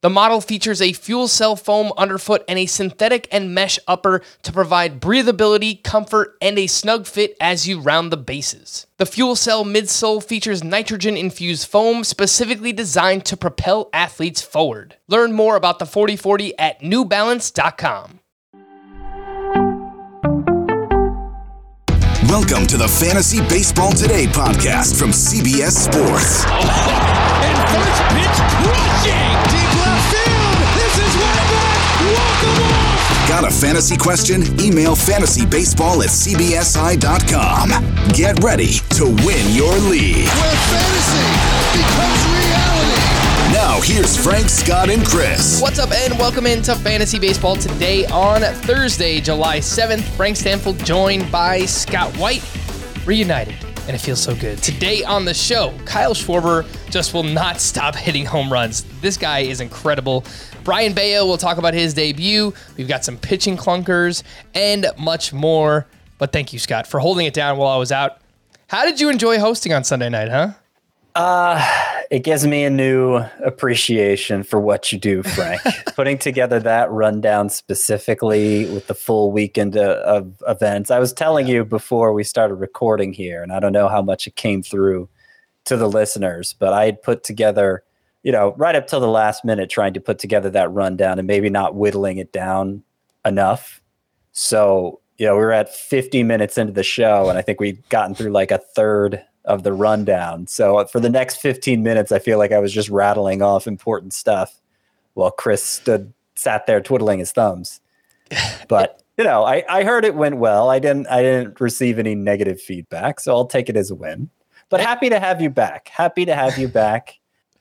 The model features a fuel cell foam underfoot and a synthetic and mesh upper to provide breathability, comfort, and a snug fit as you round the bases. The fuel cell midsole features nitrogen infused foam specifically designed to propel athletes forward. Learn more about the 4040 at newbalance.com. Welcome to the Fantasy Baseball Today podcast from CBS Sports. And first pitch crushing. Deep left Got a fantasy question? Email fantasybaseball at cbsi.com. Get ready to win your league. Where fantasy becomes reality. Now, here's Frank, Scott, and Chris. What's up, and welcome into Fantasy Baseball today on Thursday, July 7th. Frank Stampfl joined by Scott White, reunited, and it feels so good. Today on the show, Kyle Schwarber just will not stop hitting home runs. This guy is incredible. Brayan Bello will talk about his debut. We've got some pitching clunkers and much more. But thank you, Scott, for holding it down while I was out. How did you enjoy hosting on Sunday night, huh? Uh, it gives me a new appreciation for what you do, Frank. Putting together that rundown specifically with the full weekend of, of events. I was telling you before we started recording here, and I don't know how much it came through to the listeners, but I had put together, you know, right up till the last minute trying to put together that rundown and maybe not whittling it down enough. So, you know, we were at 50 minutes into the show, and I think we'd gotten through like a third of the rundown. So uh, for the next 15 minutes, I feel like I was just rattling off important stuff while Chris stood sat there twiddling his thumbs. But you know, I, I heard it went well. I didn't I didn't receive any negative feedback, so I'll take it as a win. But happy to have you back. Happy to have you back.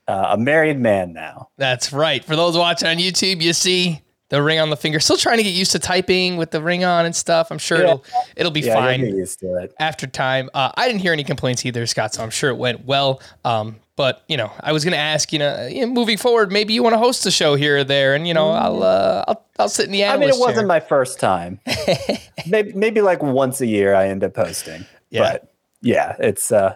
Uh, a married man now. That's right. For those watching on YouTube, you see the ring on the finger. Still trying to get used to typing with the ring on and stuff. I'm sure Yeah. it'll it'll be Yeah, you'll fine get used to it. after time. Uh, I didn't hear any complaints either, Scott. So I'm sure it went well. Um, but you know, I was going to ask, you know, you know, moving forward, maybe you want to host a show here or there, and you know, I'll uh, I'll I'll sit in the I mean, it wasn't my first time. maybe, maybe like once a year I end up hosting. Yeah. But yeah, it's uh,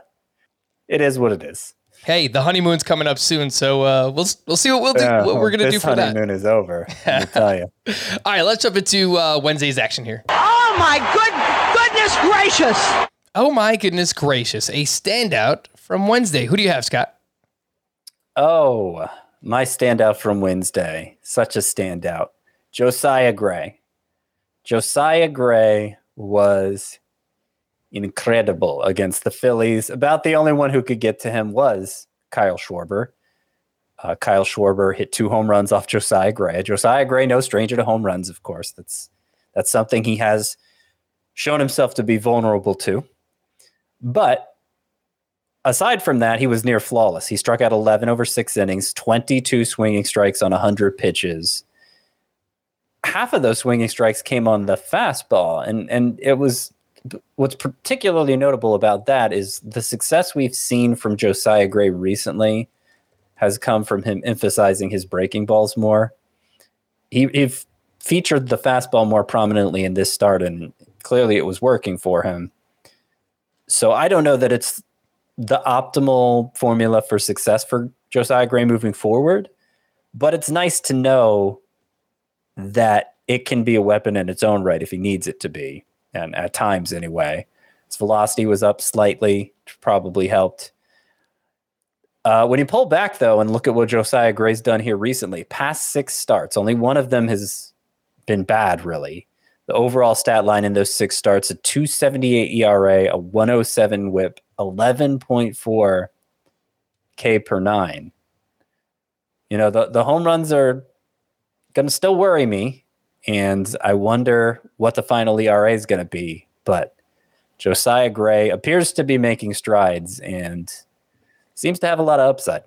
it is what it is. Hey, the honeymoon's coming up soon, so uh, we'll we'll see what we'll do. Yeah, what we're gonna do for that. honeymoon is over. Let me tell you. All right, let's jump into uh, Wednesday's action here. Oh my good goodness gracious! Oh my goodness gracious, a standout from Wednesday. Who do you have, Scott? Oh, my standout from Wednesday. Such a standout. Josiah Gray. Josiah Gray was incredible against the Phillies. About the only one who could get to him was Kyle Schwarber. Uh, Kyle Schwarber hit two home runs off Josiah Gray. Josiah Gray, no stranger to home runs, of course. That's that's something he has shown himself to be vulnerable to. But aside from that, he was near flawless. He struck out 11 over six innings, 22 swinging strikes on 100 pitches. Half of those swinging strikes came on the fastball, and and it was what's particularly notable about that is the success we've seen from Josiah Gray recently has come from him emphasizing his breaking balls more. He, he featured the fastball more prominently in this start, and clearly it was working for him. So I don't know that it's the optimal formula for success for Josiah Gray moving forward, but it's nice to know that it can be a weapon in its own right if he needs it to be, and at times anyway. His velocity was up slightly, probably helped. Uh, when you pull back though and look at what Josiah Gray's done here recently, past six starts, only one of them has been bad, really. The overall stat line in those six starts a 278 ERA, a 107 whip, 11.4 K per nine. You know, the, the home runs are going to still worry me. And I wonder what the final ERA is going to be. But Josiah Gray appears to be making strides and seems to have a lot of upside.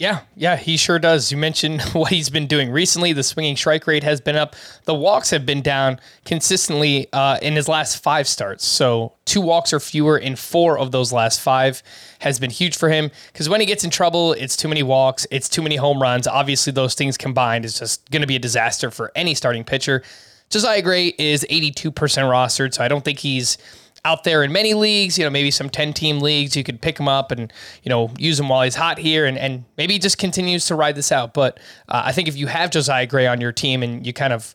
Yeah, yeah, he sure does. You mentioned what he's been doing recently. The swinging strike rate has been up. The walks have been down consistently uh, in his last five starts. So two walks or fewer in four of those last five has been huge for him. Because when he gets in trouble, it's too many walks, it's too many home runs. Obviously, those things combined is just going to be a disaster for any starting pitcher. Josiah Gray is 82% rostered, so I don't think he's out there in many leagues, you know, maybe some 10 team leagues, you could pick him up and, you know, use him while he's hot here and, and maybe he just continues to ride this out. But uh, I think if you have Josiah Gray on your team and you kind of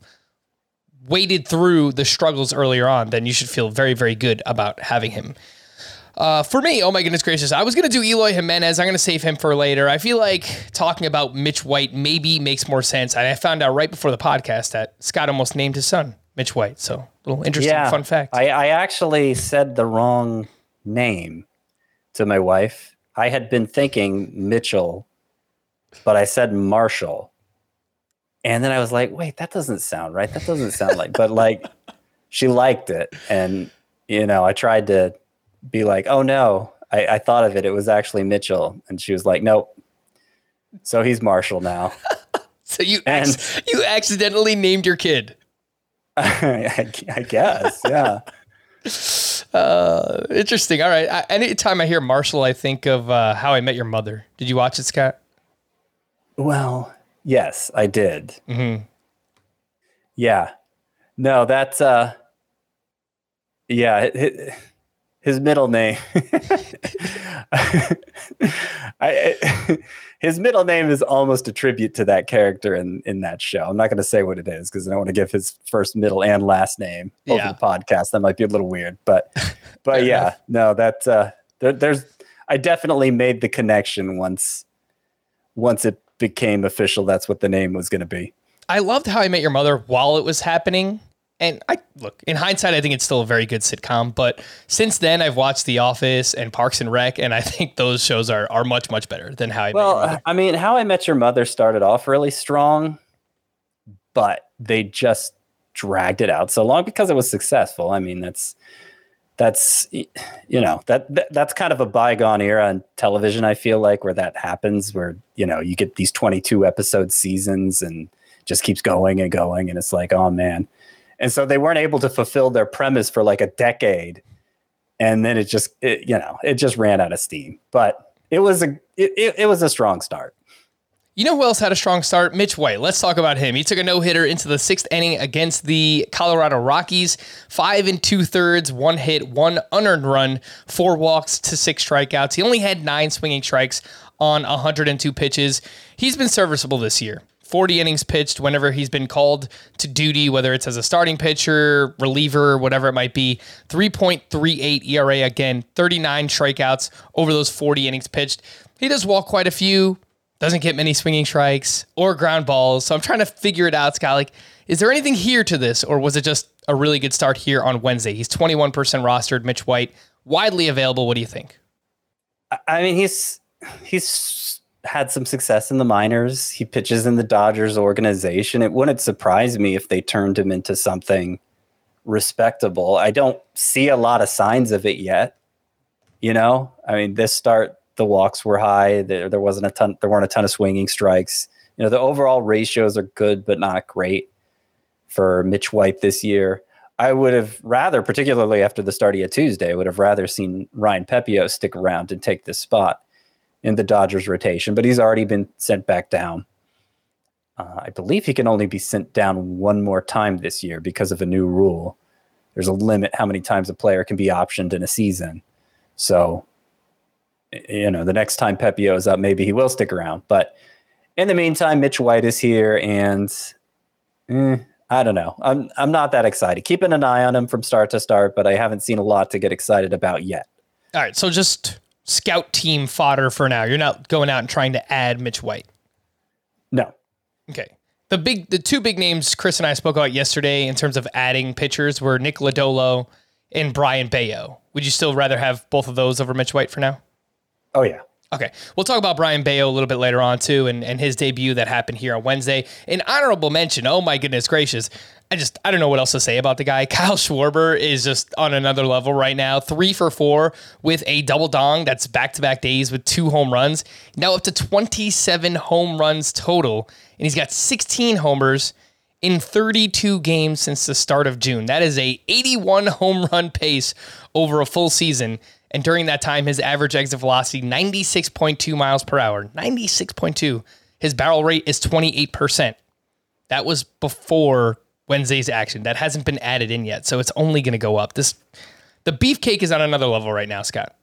waded through the struggles earlier on, then you should feel very, very good about having him. Uh, for me, oh my goodness gracious, I was going to do Eloy Jimenez. I'm going to save him for later. I feel like talking about Mitch White maybe makes more sense. I found out right before the podcast that Scott almost named his son Mitch White. So little interesting Yeah, fun fact. I, I actually said the wrong name to my wife. I had been thinking Mitchell, but I said Marshall. And then I was like, wait, that doesn't sound right. That doesn't sound like, but like she liked it. And, you know, I tried to be like, oh no, I, I thought of it. It was actually Mitchell. And she was like, nope. So he's Marshall now. so you and- ac- you accidentally named your kid. I, I guess. Yeah. Uh, interesting. All right. I, anytime I hear Marshall, I think of uh, How I Met Your Mother. Did you watch it, Scott? Well, yes, I did. Yeah. No, that's uh yeah, his, his middle name. I, his middle name is almost a tribute to that character in in that show. I'm not going to say what it is because I don't want to give his first, middle, and last name over Yeah. the podcast. That might be a little weird, but but yeah, no, that uh, there, there's I definitely made the connection once once it became official. That's what the name was going to be. I loved How I Met Your Mother while it was happening. And I look in hindsight, I think it's still a very good sitcom. But since then, I've watched The Office and Parks and Rec, and I think those shows are are much much better than How I Met Your Well, Mother. I mean, How I Met Your Mother started off really strong, but they just dragged it out so long because it was successful. I mean, that's that's you know that, that that's kind of a bygone era in television. I feel like where that happens, where you know you get these twenty-two episode seasons and just keeps going and going, and it's like, oh man. And so they weren't able to fulfill their premise for like a decade, and then it just it, you know it just ran out of steam. But it was a it, it, it was a strong start. You know who else had a strong start? Mitch White. Let's talk about him. He took a no hitter into the sixth inning against the Colorado Rockies. Five and two thirds, one hit, one unearned run, four walks to six strikeouts. He only had nine swinging strikes on 102 pitches. He's been serviceable this year. 40 innings pitched whenever he's been called to duty, whether it's as a starting pitcher, reliever, whatever it might be. 3.38 ERA again, 39 strikeouts over those 40 innings pitched. He does walk quite a few, doesn't get many swinging strikes or ground balls. So I'm trying to figure it out, Scott. Like, is there anything here to this, or was it just a really good start here on Wednesday? He's 21% rostered, Mitch White, widely available. What do you think? I- I mean, he's he's had some success in the minors. He pitches in the Dodgers organization. It wouldn't surprise me if they turned him into something respectable. I don't see a lot of signs of it yet. You know, I mean, this start the walks were high. There, there wasn't a ton. There weren't a ton of swinging strikes. You know, the overall ratios are good, but not great for Mitch White this year. I would have rather, particularly after the start of Tuesday, would have rather seen Ryan Pepiot stick around and take this spot in the Dodgers rotation, but he's already been sent back down. Uh, I believe he can only be sent down one more time this year because of a new rule. There's a limit how many times a player can be optioned in a season. So, you know, the next time Pepiot is up, maybe he will stick around. But in the meantime, Mitch White is here, and eh, I don't know. I'm I'm not that excited. Keeping an eye on him from start to start, but I haven't seen a lot to get excited about yet. All right, so just scout team fodder for now. You're not going out and trying to add Mitch White. No. Okay. The big, the two big names Chris and I spoke about yesterday in terms of adding pitchers were Nick Lodolo and Brayan Bello. Would you still rather have both of those over Mitch White for now? Oh yeah. Okay, we'll talk about Brayan Bello a little bit later on too, and, and his debut that happened here on Wednesday. An honorable mention. Oh my goodness gracious! I just I don't know what else to say about the guy. Kyle Schwarber is just on another level right now. Three for four with a double dong. That's back to back days with two home runs. Now up to 27 home runs total, and he's got 16 homers in 32 games since the start of June. That is a 81 home run pace over a full season. And during that time, his average exit velocity 96.2 miles per hour. 96.2. His barrel rate is 28%. That was before Wednesday's action. That hasn't been added in yet, so it's only going to go up. This the beefcake is on another level right now, Scott.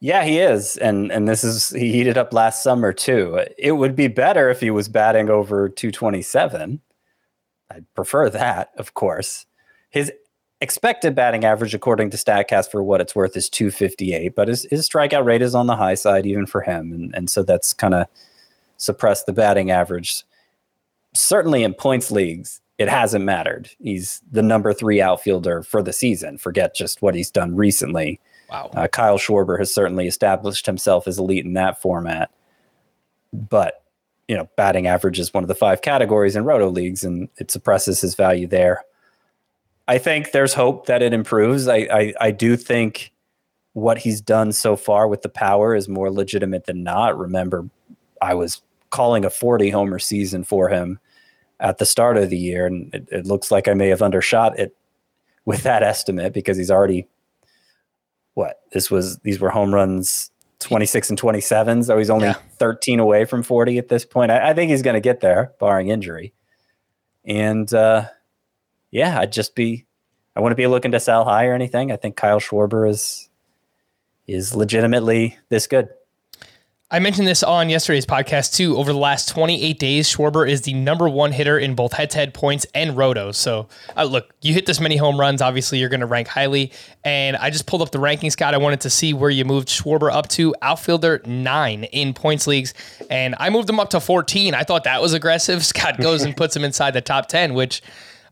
Yeah, he is, and and this is he heated up last summer too. It would be better if he was batting over 227. I'd prefer that, of course. His expected batting average, according to Statcast, for what it's worth, is 258, but his, his strikeout rate is on the high side even for him, and and so that's kind of suppressed the batting average. Certainly in points leagues, it hasn't mattered. He's the number three outfielder for the season. Forget just what he's done recently. Wow. Uh, Kyle Schwarber has certainly established himself as elite in that format. But, you know, batting average is one of the five categories in roto leagues, and it suppresses his value there. I think there's hope that it improves. I, I, I do think what he's done so far with the power is more legitimate than not. Remember, I was calling a 40 homer season for him at the start of the year, and it, it looks like I may have undershot it with that estimate because he's already what this was these were home runs 26 and 27 so he's only Yeah. 13 away from 40 at this point i, I think he's going to get there barring injury and uh, yeah i'd just be i wouldn't be looking to sell high or anything i think kyle schwarber is is legitimately this good I mentioned this on yesterday's podcast too. Over the last 28 days, Schwarber is the number one hitter in both head-to-head points and rotos. So, uh, look, you hit this many home runs, obviously you're going to rank highly. And I just pulled up the rankings, Scott. I wanted to see where you moved Schwarber up to outfielder nine in points leagues, and I moved him up to 14. I thought that was aggressive. Scott goes and puts him inside the top 10, which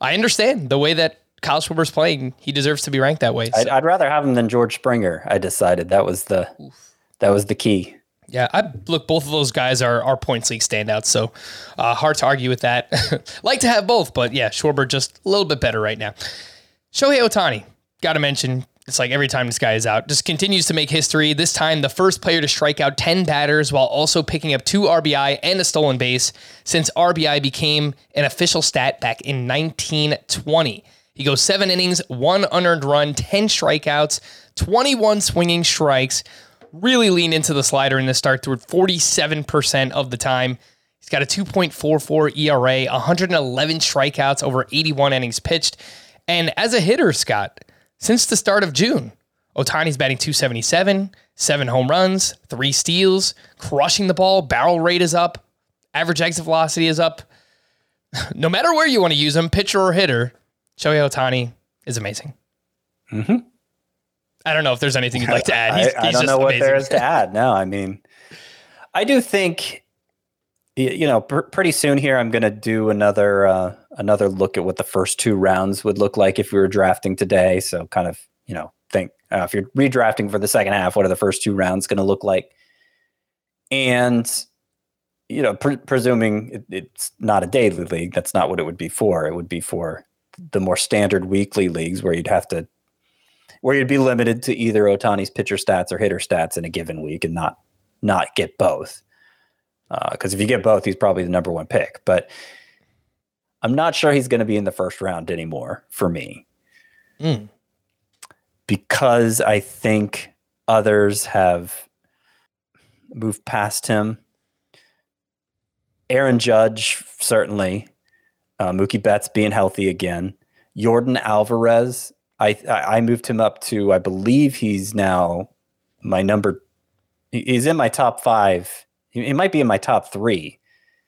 I understand the way that Kyle Schwarber's playing. He deserves to be ranked that way. I'd, I'd rather have him than george springer i decided that was the that was the key Yeah, I look. Both of those guys are are points league standouts, so uh, hard to argue with that. like to have both, but yeah, Schwarber just a little bit better right now. Shohei Ohtani, got to mention. It's like every time this guy is out, just continues to make history. This time, the first player to strike out 10 batters while also picking up two RBI and a stolen base since RBI became an official stat back in 1920. He goes seven innings, one unearned run, 10 strikeouts, 21 swinging strikes, really lean into the slider in the start through 47% of the time. He's got a 2.44 ERA, 111 strikeouts over 81 innings pitched. And as a hitter, Scott, since the start of June, Ohtani's batting 277, seven home runs, three steals, crushing the ball, barrel rate is up, average exit velocity is up. No matter where you want to use him, pitcher or hitter, Shohei Ohtani is amazing. Hmm. I don't know if there's anything you'd like to add. He's, I, I he's don't know what amazing. there is to add. No, I mean, I do think, you know, pr- pretty soon here, I'm going to do another uh, another look at what the first two rounds would look like if we were drafting today. So, kind of, you know, think uh, if you're redrafting for the second half, what are the first two rounds going to look like? And you know, pre- presuming it, it's not a daily league, that's not what it would be for. It would be for the more standard weekly leagues where you'd have to where you'd be limited to either Ohtani's pitcher stats or hitter stats in a given week and not not get both. Because if you get both, he's probably the number one pick. But I'm not sure he's going to be in the first round anymore for me. Mm. Because I think others have moved past him. Aaron Judge, certainly. Uh, Mookie Betts being healthy again. Yordan Alvarez, I I moved him up to I believe he's now my number. He's in my top five. He, he might be in my top three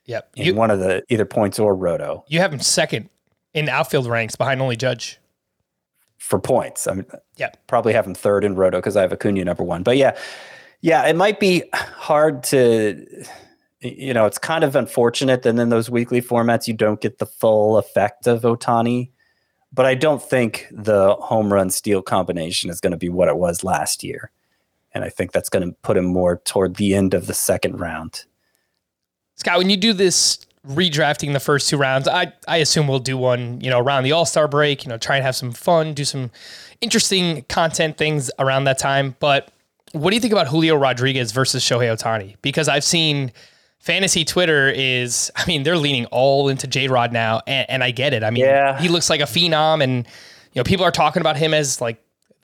Yep. in You, one of the either points or roto you have him second in outfield ranks behind only Judge. for points. I mean, Yep. probably have him third in roto because I have Acuna number one. But yeah, yeah, it might be hard to. You know, it's kind of unfortunate that in those weekly formats you don't get the full effect of Ohtani. But I don't think the home run steal combination is going to be what it was last year. And I think that's going to put him more toward the end of the second round. Scott, when you do this redrafting the first two rounds, I, I assume we'll do one, you know, around the All Star break, you know, try and have some fun, do some interesting content things around that time. But what do you think about Julio Rodriguez versus Shohei Ohtani? Because I've seen fantasy Twitter is, I mean, they're leaning all into J Rod now, and, and, I get it. I mean, yeah. he looks like a phenom, and you know, people are talking about him as like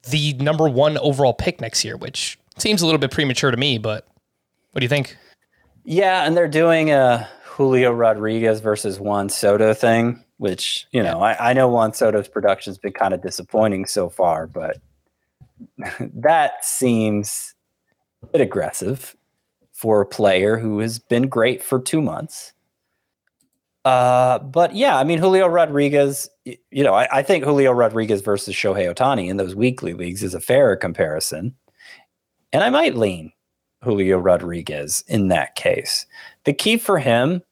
the number one overall pick next year, which seems a little bit premature to me. But what do you think? Yeah, and they're doing a Julio Rodriguez versus Juan Soto thing, which you know, I, I know Juan Soto's production's been kind of disappointing so far, but that seems a bit aggressive for a player who has been great for two months. Uh, but yeah, I mean, Julio Rodriguez, you know, I, I, think Julio Rodriguez versus Shohei Ohtani in those weekly leagues is a fairer comparison. And I might lean Julio Rodriguez in that case. The key for him,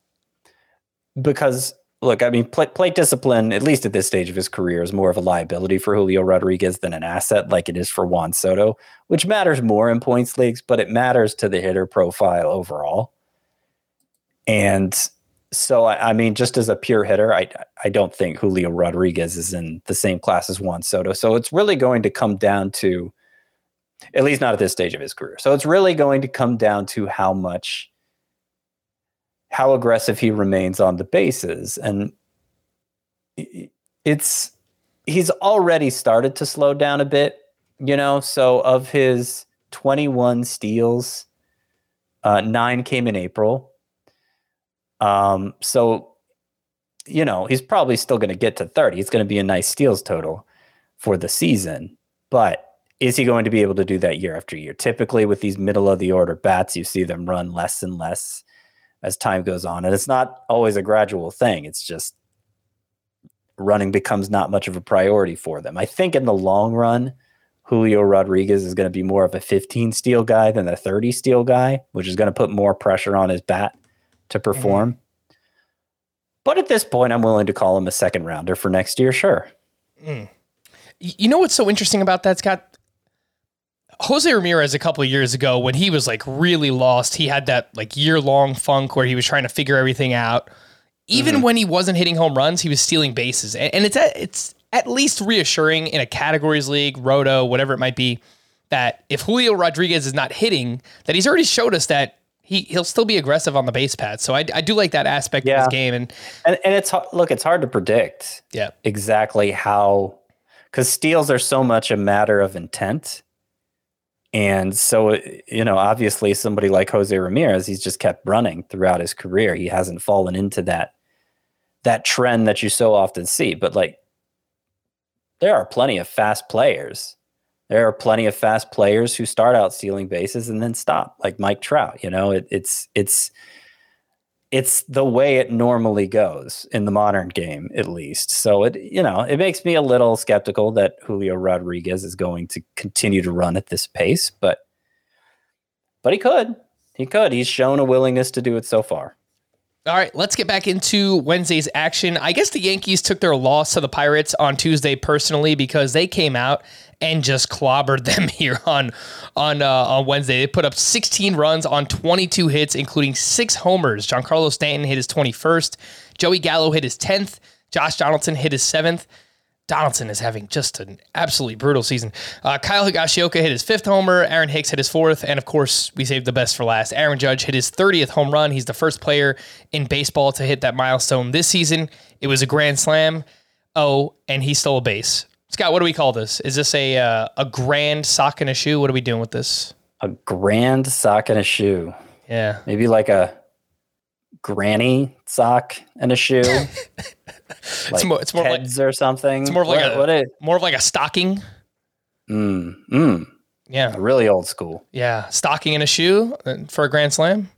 because look, I mean, play, plate discipline, at least at this stage of his career, is more of a liability for Julio Rodriguez than an asset like it is for Juan Soto, which matters more in points leagues, but it matters to the hitter profile overall. And so, I, I mean, just as a pure hitter, I, I don't think Julio Rodriguez is in the same class as Juan Soto. So it's really going to come down to, at least not at this stage of his career. So it's really going to come down to how much how aggressive he remains on the bases. And it's he's already started to slow down a bit, you know. So of his 21 steals, uh, nine came in April. Um, so you know, he's probably still going to get to 30. It's going to be a nice steals total for the season. But is he going to be able to do that year after year? Typically, with these middle of the order bats, you see them run less and less as time goes on. And it's not always a gradual thing. It's just running becomes not much of a priority for them. I think in the long run, Julio Rodriguez is going to be more of a 15 steal guy than a 30 steal guy, which is going to put more pressure on his bat to mm-hmm. perform. Mm-hmm. But at this point, I'm willing to call him a second rounder for next year, sure. Mm. You know what's so interesting about that, Scott? Jose Ramirez a couple of years ago when he was like really lost, he had that like year long funk where he was trying to figure everything out. Even mm-hmm. when he wasn't hitting home runs, he was stealing bases, and, and it's at, it's at least reassuring in a categories league, roto, whatever it might be, that if Julio Rodriguez is not hitting, that he's already showed us that he he'll still be aggressive on the base pad. So I, I do like that aspect yeah. of his game, and, and and it's look, it's hard to predict, yeah, exactly how because steals are so much a matter of intent and so, uh, you know, obviously somebody like Jose Ramirez, he's just kept running throughout his career. He hasn't fallen into that that trend that you so often see. But like there are plenty of fast players. There are plenty of fast players who start out stealing bases and then stop, like Mike Trout. You know, it, it's it's it's the way it normally goes in the modern game, at least. So it, you know, it makes me a little skeptical that Julio Rodriguez is going to continue to run at this pace, but but he could. He could. He's shown a willingness to do it so far. All right, let's get back into Wednesday's action. I guess the Yankees took their loss to the Pirates on Tuesday personally because they came out and just clobbered them here on on uh, on Wednesday. They put up 16 runs on 22 hits, including six homers. Giancarlo Stanton hit his 21st. Joey Gallo hit his 10th. Josh Donaldson hit his seventh. Donaldson is having just an absolutely brutal season. Uh, Kyle Higashioka hit his fifth homer. Aaron Hicks hit his fourth. And of course, we saved the best for last. Aaron Judge hit his 30th home run. He's the first player in baseball to hit that milestone this season. It was a grand slam. Oh, and he stole a base. Scott, what do we call this? Is this a uh, a grand sock and a shoe? What are we doing with this? A grand sock and a shoe. Yeah. Maybe like a granny sock and a shoe. it's more, it's more like or something. It's more of like what, a what is, more of like a stocking. Mm, mm. Yeah. Really old school. Yeah. Stocking and a shoe uh, for a grand slam.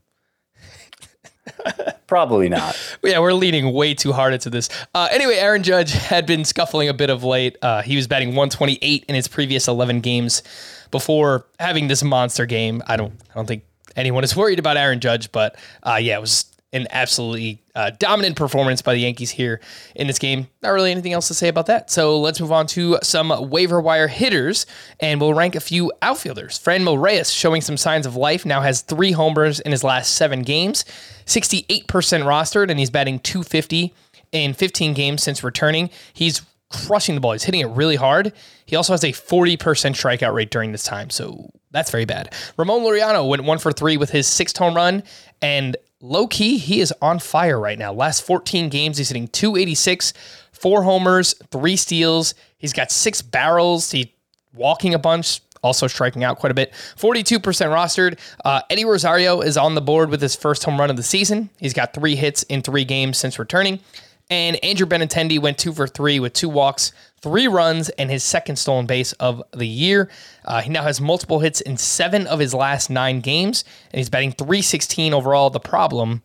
Probably not. yeah, we're leaning way too hard into this. Uh, anyway, Aaron Judge had been scuffling a bit of late. Uh, he was batting 128 in his previous 11 games before having this monster game. I don't, I don't think anyone is worried about Aaron Judge, but uh, yeah, it was an absolutely uh, dominant performance by the Yankees here in this game. Not really anything else to say about that. So let's move on to some waiver wire hitters, and we'll rank a few outfielders. Franmil Reyes showing some signs of life, now has three homers in his last seven games, 68% rostered, and he's batting 250 in 15 games since returning. He's crushing the ball. He's hitting it really hard. He also has a 40% strikeout rate during this time, so that's very bad. Ramon Laureano went one for three with his sixth home run, and low key, he is on fire right now. Last 14 games, he's hitting 286, four homers, three steals. He's got six barrels. He's walking a bunch, also striking out quite a bit. 42% rostered. Uh, Eddie Rosario is on the board with his first home run of the season. He's got three hits in three games since returning. And Andrew Benintendi went two for three with two walks, three runs, and his second stolen base of the year. Uh, he now has multiple hits in seven of his last nine games, and he's batting 316 overall. The problem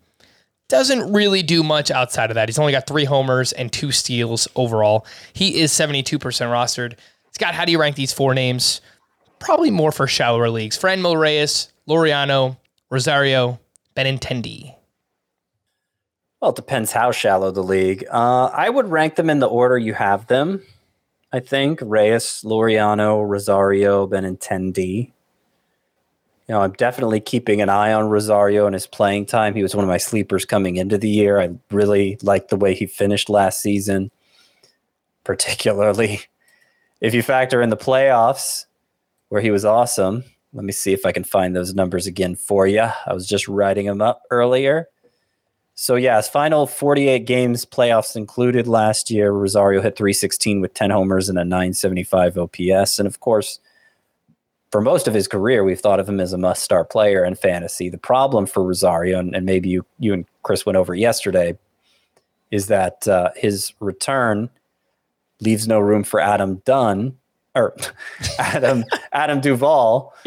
doesn't really do much outside of that. He's only got three homers and two steals overall. He is 72% rostered. Scott, how do you rank these four names? Probably more for shallower leagues. Franmil Reyes, Laureano, Rosario, Benintendi. Well, it depends how shallow the league. Uh, I would rank them in the order you have them. I think Reyes, Laureano, Rosario, Benintendi. You know, I'm definitely keeping an eye on Rosario and his playing time. He was one of my sleepers coming into the year. I really liked the way he finished last season, particularly if you factor in the playoffs where he was awesome. Let me see if I can find those numbers again for you. I was just writing them up earlier. So yeah, his final 48 games, playoffs included last year, Rosario hit 316 with 10 homers and a 975 OPS. And of course, for most of his career, we've thought of him as a must-start player in fantasy. The problem for Rosario, and, and maybe you you and Chris went over yesterday, is that uh, his return leaves no room for Adam Dunn or Adam Adam Duvall.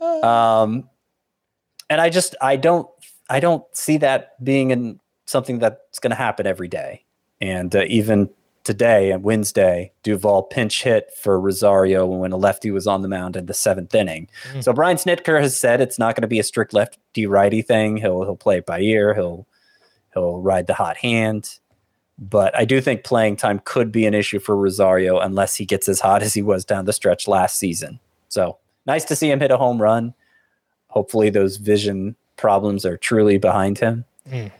Um, and I just I don't I don't see that being in something that's going to happen every day. And uh, even today and Wednesday, Duvall pinch hit for Rosario when a lefty was on the mound in the seventh inning. Mm. So Brian Snitker has said it's not going to be a strict lefty righty thing. He'll he'll play it by ear. He'll he'll ride the hot hand. But I do think playing time could be an issue for Rosario unless he gets as hot as he was down the stretch last season. So nice to see him hit a home run. Hopefully those vision problems are truly behind him. Mm.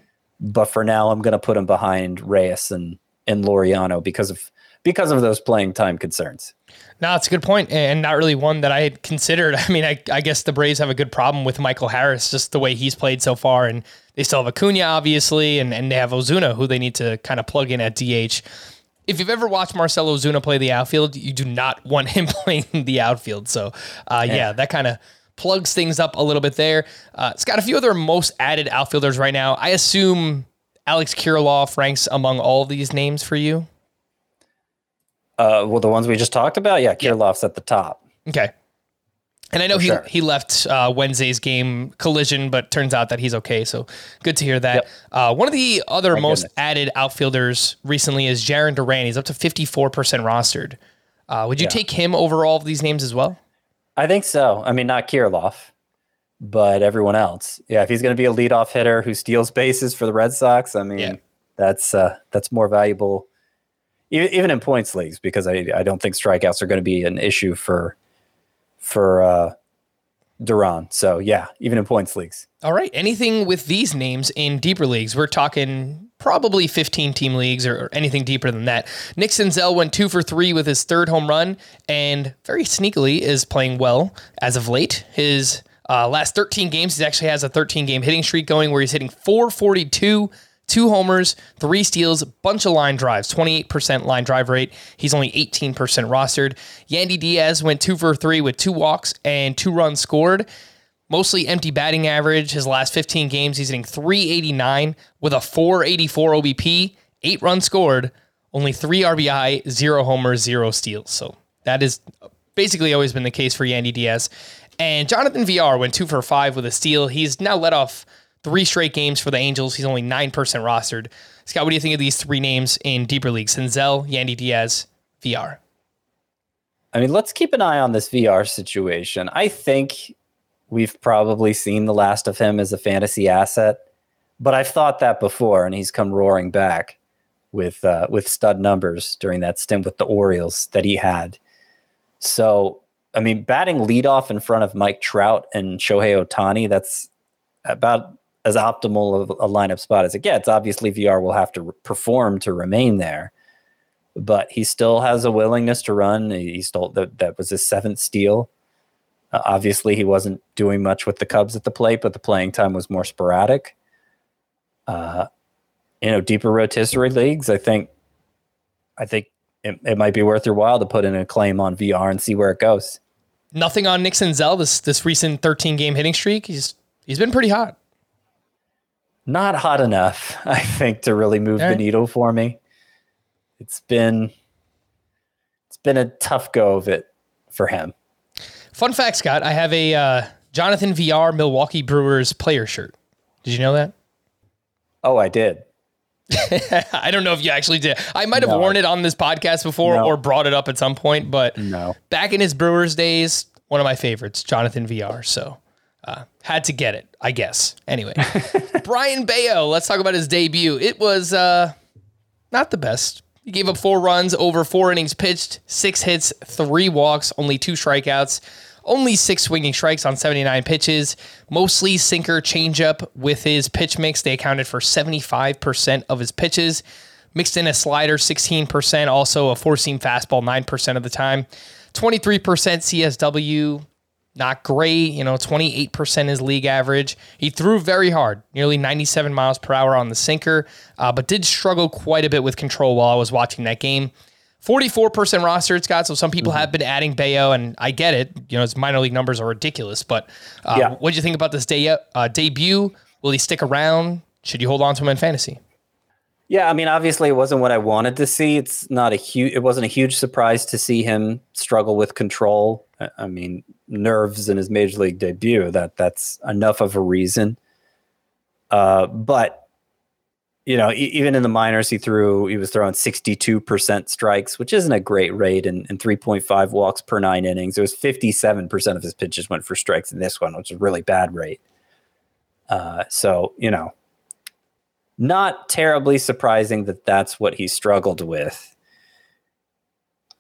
But for now, I'm going to put him behind Reyes and and Laureano because of because of those playing time concerns. No, it's a good point, and not really one that I had considered. I mean, I, I, guess the Braves have a good problem with Michael Harris, just the way he's played so far, and they still have Acuna, obviously, and, and they have Ozuna, who they need to kind of plug in at DH. If you've ever watched Marcell Ozuna play the outfield, you do not want him playing the outfield. So, uh, yeah. yeah, that kind of plugs things up a little bit there. Uh, it's got a few other most added outfielders right now. I assume Alex Kirilloff ranks among all these names for you. Uh, well, the ones we just talked about, yeah, Kirilloff's yeah. at the top. Okay. And I know he, sure. he left uh, Wednesday's game collision, but turns out that he's okay. So good to hear that. Yep. Uh, one of the other My most goodness. added outfielders recently is Jarren Duran. He's up to 54% rostered. Uh, would you yeah. take him over all of these names as well? I think so. I mean, not Kirilloff, but everyone else. Yeah, if he's going to be a leadoff hitter who steals bases for the Red Sox, I mean, yeah. that's uh, that's more valuable, even in points leagues, because I I don't think strikeouts are going to be an issue for for uh, Duran. So yeah, even in points leagues. All right. Anything with these names in deeper leagues? We're talking probably 15 team leagues or, anything deeper than that. Nick Senzel went two for three with his third home run and very sneakily is playing well as of late. His uh, last 13 games, he actually has a 13 game hitting streak going where he's hitting 442, two homers, three steals, bunch of line drives, 28% line drive rate. He's only 18% rostered. Yandy Diaz went two for three with two walks and two runs scored mostly empty batting average. His last 15 games, he's hitting 389 with a 484 OBP, eight runs scored, only three RBI, zero homers, zero steals. So that is basically always been the case for Yandy Diaz. And Jonathan Villar went two for five with a steal. He's now let off three straight games for the Angels. He's only 9% rostered. Scott, what do you think of these three names in deeper leagues? Senzel, Yandy Diaz, Villar. I mean, let's keep an eye on this Villar situation. I think we've probably seen the last of him as a fantasy asset. But I've thought that before, and he's come roaring back with uh, with stud numbers during that stint with the Orioles that he had. So, I mean, batting leadoff in front of Mike Trout and Shohei Ohtani, that's about as optimal of a lineup spot as it gets. Obviously, Villar will have to perform to remain there, but he still has a willingness to run. He stole that that was his seventh steal. Uh, obviously, he wasn't doing much with the Cubs at the plate, but the playing time was more sporadic. Uh, you know, deeper rotisserie leagues. I think, I think it, it might be worth your while to put in a claim on Villar and see where it goes. Nothing on Nick Senzel this this recent 13 game hitting streak. He's he's been pretty hot. Not hot enough, I think, to really move All the needle for me. It's been it's been a tough go of it for him. Fun fact, Scott. I have a uh, Jonathan Villar Milwaukee Brewers player shirt. Did you know that? Oh, I did. I don't know if you actually did. I might have No. worn it on this podcast before No. or brought it up at some point, but No. back in his Brewers days, one of my favorites, Jonathan Villar. So uh, had to get it, I guess. Anyway, Brayan Bello. Let's talk about his debut. It was uh, not the best. He gave up four runs over four innings pitched, six hits, three walks, only two strikeouts, only six swinging strikes on 79 pitches, mostly sinker changeup with his pitch mix. They accounted for 75% of his pitches. Mixed in a slider 16%, also a four seam fastball 9% of the time. 23% CSW, not great. You know, 28% is league average. He threw very hard, nearly 97 miles per hour on the sinker, uh, but did struggle quite a bit with control while I was watching that game. 44% roster, Scott. So some people have been adding Bello, and I get it. You know, his minor league numbers are ridiculous. But uh, Yeah. what do you think about this day, uh, debut? Will he stick around? Should you hold on to him in fantasy? Yeah, I mean, obviously, it wasn't what I wanted to see. It's not a huge. It wasn't a huge surprise to see him struggle with control. I- mean, nerves in his major league debut. That that's enough of a reason. Uh, but you know, e- even in the minors, he threw. He was throwing sixty-two percent strikes, which isn't a great rate, and, and three point five walks per nine innings. It was fifty-seven percent of his pitches went for strikes in this one, which is a really bad rate. Uh, so you know, not terribly surprising that that's what he struggled with.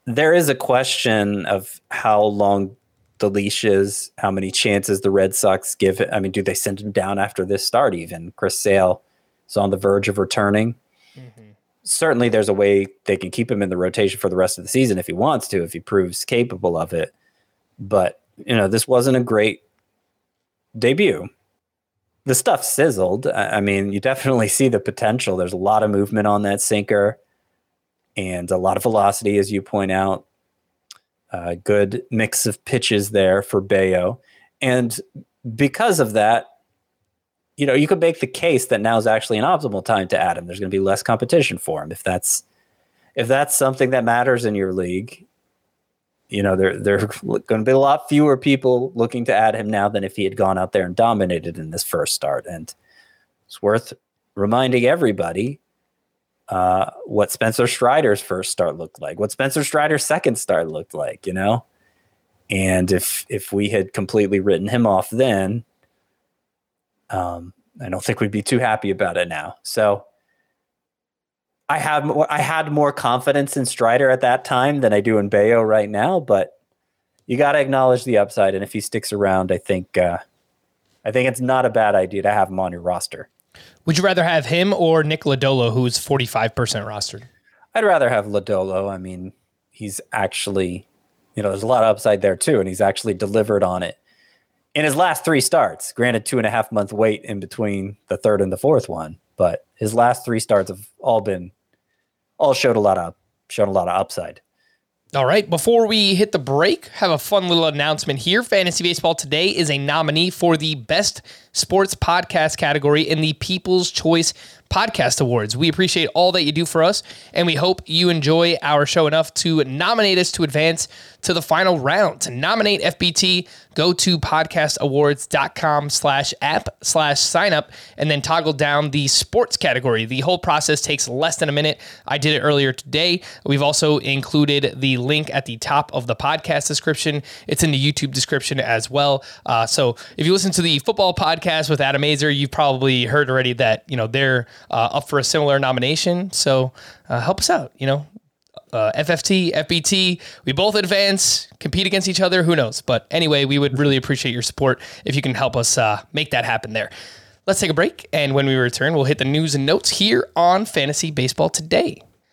There is a question of how long the leash is, how many chances the Red Sox give it. I mean, do they send him down after this start even? Chris Sale is on the verge of returning. Mm-hmm. Certainly, there's a way they can keep him in the rotation for the rest of the season if he wants to, if he proves capable of it. But, you know, this wasn't a great debut the stuff sizzled. I mean, you definitely see the potential. There's a lot of movement on that sinker and a lot of velocity, as you point out. A good mix of pitches there for Bello. And because of that, you know, you could make the case that now is actually an optimal time to add him. There's going to be less competition for him. If that's if that's something that matters in your league, you know, there there are going to be a lot fewer people looking to add him now than if he had gone out there and dominated in this first start. And it's worth reminding everybody uh, what Spencer Strider's first start looked like, what Spencer Strider's second start looked like, you know. And if if we had completely written him off then, um, I don't think we'd be too happy about it now. So I have more, I had more confidence in Strider at that time than I do in Bello right now, but you got to acknowledge the upside. And if he sticks around, I think uh, I think it's not a bad idea to have him on your roster. Would you rather have him or Nick Lodolo, who's 45% rostered? I'd rather have Lodolo. I mean, he's actually, you know, there's a lot of upside there too, and he's actually delivered on it in his last three starts. Granted, two and a half month wait in between the third and the fourth one, but his last three starts have all been, all showed a lot of, showed a lot of upside. All right, before we hit the break, have a fun little announcement here. Fantasy Baseball Today is a nominee for the Best Sports Podcast category in the People's Choice Podcast Awards. We appreciate all that you do for us, and we hope you enjoy our show enough to nominate us to advance to the final round. To nominate FBT, go to podcastawards.com slash app slash sign up and then toggle down the sports category. The whole process takes less than a minute. I did it earlier today. We've also included the link at the top of the podcast description. It's in the YouTube description as well. Uh, so if you listen to the football podcast, podcast with Adam Aizer, you've probably heard already that you know they're uh, up for a similar nomination. So uh, help us out. You know, uh, FFT, FBT, we both advance, compete against each other. Who knows? But anyway, we would really appreciate your support if you can help us uh, make that happen there. Let's take a break, and when we return, we'll hit the news and notes here on Fantasy Baseball Today.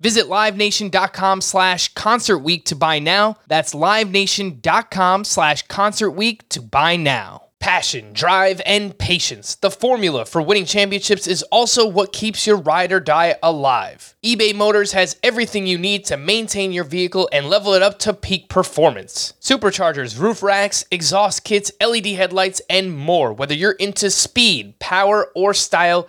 Visit livenation.com slash concert week to buy now. That's livenation.com slash concert week to buy now. Passion, drive, and patience. The formula for winning championships is also what keeps your ride or die alive. eBay Motors has everything you need to maintain your vehicle and level it up to peak performance. Superchargers, roof racks, exhaust kits, LED headlights, and more. Whether you're into speed, power, or style,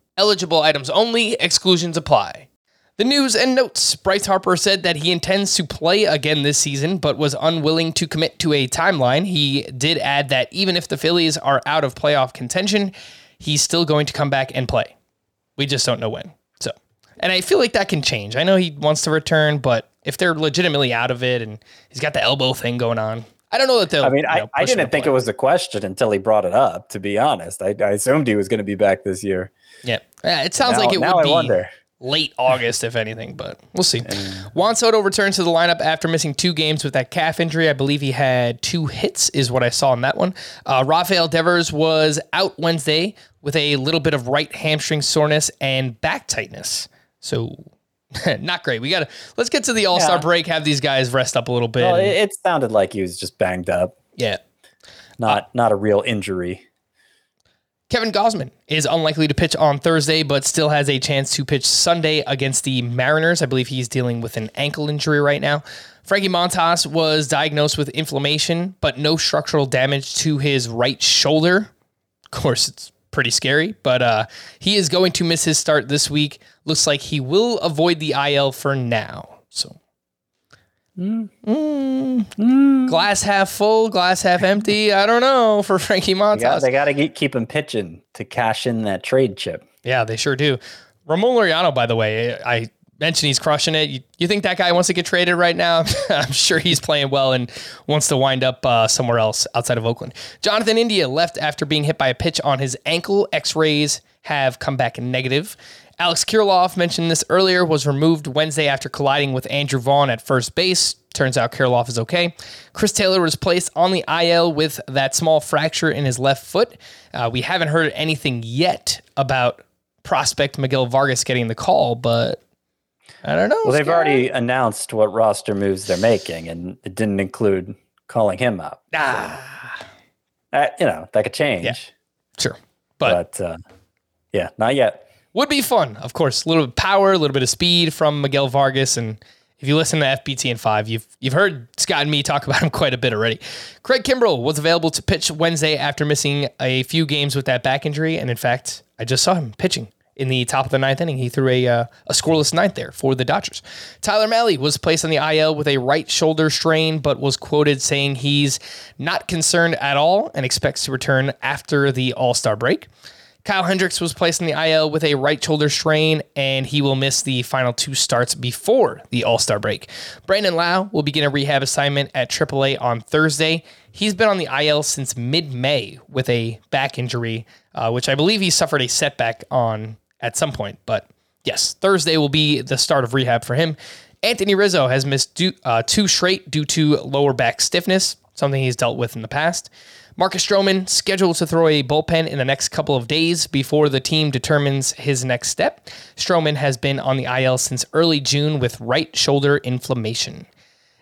Eligible items only, exclusions apply. The news and notes. Bryce Harper said that he intends to play again this season, but was unwilling to commit to a timeline. He did add that even if the Phillies are out of playoff contention, he's still going to come back and play. We just don't know when. So, and I feel like that can change. I know he wants to return, but if they're legitimately out of it and he's got the elbow thing going on, I don't know that they'll. I mean, you I, know, I him didn't think play. it was a question until he brought it up. To be honest, I, I assumed he was going to be back this year. Yeah, Yeah, it sounds Now- like it would be wonder. late August, if anything, but we'll see. Juan Soto returns to the lineup after missing two games with that calf injury. I believe he had two hits, is what I saw in that one. Uh, Rafael Devers was out Wednesday with a little bit of right hamstring soreness and back tightness. So. Not great. We got to let's get to the All Star Yeah. break. Have these guys rest up a little bit. Well, it sounded like he was just banged up, yeah, not not a real injury. Kevin Gausman is unlikely to pitch on Thursday, but still has a chance to pitch Sunday against the Mariners. I believe he's dealing with an ankle injury right now. Frankie Montas was diagnosed with inflammation, but no structural damage to his right shoulder. Of course, it's pretty scary, but uh, he is going to miss his start this week. Looks like he will avoid the IL for now. So. Mm. Glass half full, glass half empty. I don't know for Frankie Montas. They got, they got to keep him pitching to cash in that trade chip. Yeah, they sure do. Ramon Laureano, by the way, I mentioned he's crushing it. You, you think that guy wants to get traded right now? I'm sure he's playing well and wants to wind up uh, somewhere else outside of Oakland. Jonathan India left after being hit by a pitch on his ankle. X rays have come back negative. Alex Kirilloff mentioned this earlier, was removed Wednesday after colliding with Andrew Vaughn at first base. Turns out Kirilloff is okay. Chris Taylor was placed on the IL with that small fracture in his left foot. Uh, we haven't heard anything yet about prospect Miguel Vargas getting the call, but I don't know. Well, they've already announced what roster moves they're making, and it didn't include calling him up. Ah, Uh, you know, that could change. Yeah. sure. But, But uh, yeah, not yet. Would be fun, of course. A little bit of power, a little bit of speed from Miguel Vargas, and if you listen to FBT and five, you've you've heard Scott and me talk about him quite a bit already. Craig Kimbrel was available to pitch Wednesday after missing a few games with that back injury, and in fact, I just saw him pitching in the top of the ninth inning. He threw a uh, a scoreless ninth there for the Dodgers. Tyler Mahle was placed on the IL with a right shoulder strain, but was quoted saying he's not concerned at all and expects to return after the All Star break. Kyle Hendricks was placed in the IL with a right shoulder strain, and he will miss the final two starts before the All Star break. Brandon Lowe will begin a rehab assignment at AAA on Thursday. He's been on the IL since mid May with a back injury, uh, which I believe he suffered a setback on at some point. But yes, Thursday will be the start of rehab for him. Anthony Rizzo has missed due, uh, two straight due to lower back stiffness, something he's dealt with in the past. Marcus Stroman scheduled to throw a bullpen in the next couple of days before the team determines his next step. Stroman has been on the IL since early June with right shoulder inflammation.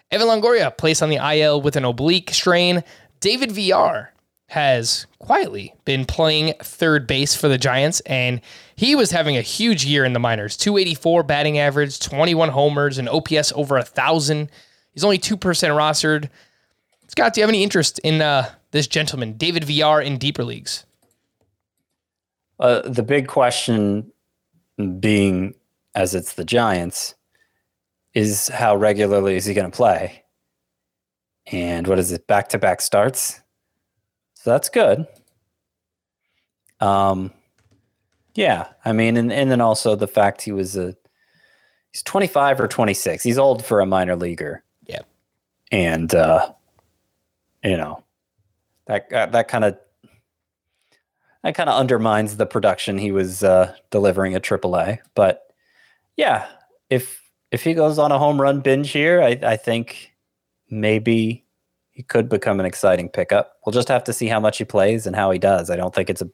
Evan Longoria placed on the IL with an oblique strain. David Villar has quietly been playing third base for the Giants, and he was having a huge year in the minors 284 batting average, 21 homers, and OPS over a 1,000. He's only 2% rostered. Scott, do you have any interest in uh, this gentleman, David Villar, in deeper leagues? Uh, the big question being, as it's the Giants, is how regularly is he going to play? And what is it? Back to back starts. So that's good. Um, yeah, I mean, and, and then also the fact he was a he's 25 or 26. He's old for a minor leaguer. Yeah. And uh, you know, that uh, that kind of that kind of undermines the production he was uh, delivering at AAA. But yeah, if if he goes on a home run binge here, I, I think maybe he could become an exciting pickup. We'll just have to see how much he plays and how he does. I don't think it's a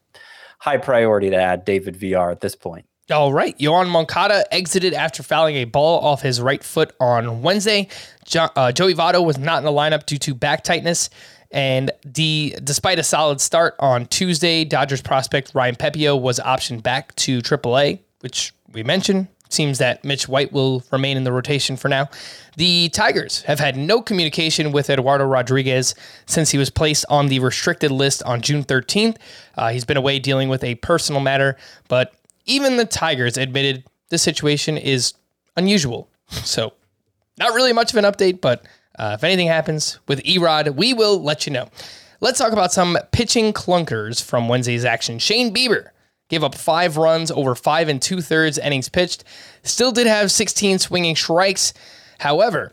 high priority to add David Villar at this point. All right. Yoan Moncada exited after fouling a ball off his right foot on Wednesday. Jo- uh, Joey Votto was not in the lineup due to back tightness. And the, despite a solid start on Tuesday, Dodgers prospect Ryan Pepiot was optioned back to AAA, which we mentioned. Seems that Mitch White will remain in the rotation for now. The Tigers have had no communication with Eduardo Rodriguez since he was placed on the restricted list on June 13th. Uh, he's been away dealing with a personal matter, but even the Tigers admitted the situation is unusual. So, not really much of an update, but uh, if anything happens with Erod, we will let you know. Let's talk about some pitching clunkers from Wednesday's action. Shane Bieber gave up five runs over five and two thirds innings pitched. Still did have 16 swinging strikes. However,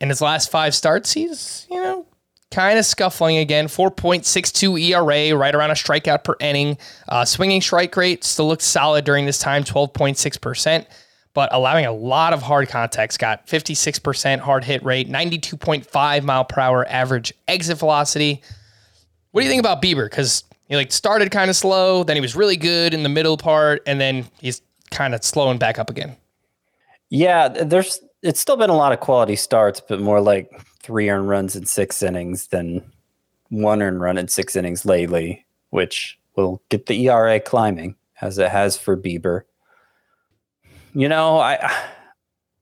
in his last five starts, he's, you know, kind of scuffling again. 4.62 ERA, right around a strikeout per inning. Uh, swinging strike rate still looks solid during this time, 12.6%, but allowing a lot of hard contacts. Got 56% hard hit rate, 92.5 mile per hour average exit velocity. What do you think about Bieber? Because he like started kind of slow, then he was really good in the middle part, and then he's kind of slowing back up again. Yeah, there's it's still been a lot of quality starts, but more like three earned runs in six innings than one earned run in six innings lately, which will get the ERA climbing as it has for Bieber. You know, I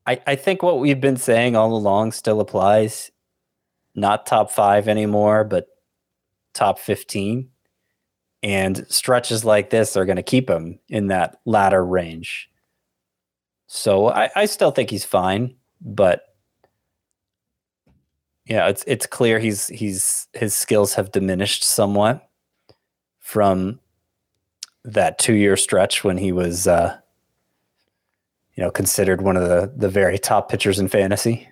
I, I think what we've been saying all along still applies. Not top five anymore, but top 15. And stretches like this are going to keep him in that latter range. So I, I still think he's fine, but yeah, it's it's clear he's he's his skills have diminished somewhat from that two year stretch when he was uh, you know considered one of the the very top pitchers in fantasy.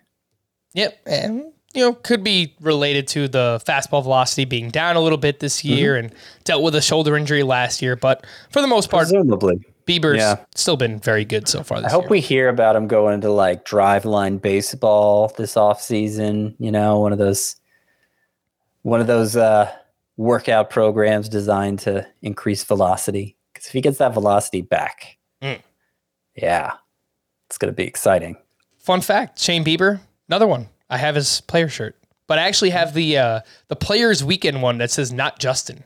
Yep, and you know could be related to the fastball velocity being down a little bit this year, and dealt with a shoulder injury last year. But for the most part, Presumably. Bieber's Yeah. still been very good so far I hope year. we hear about him going to like Driveline baseball this off season. You know, one of those one of those uh, workout programs designed to increase velocity. Because if he gets that velocity back, Mm. yeah, it's going to be exciting. Fun fact: Shane Bieber, another one. I have his player shirt, but I actually have the uh, the Players Weekend one that says "Not Justin"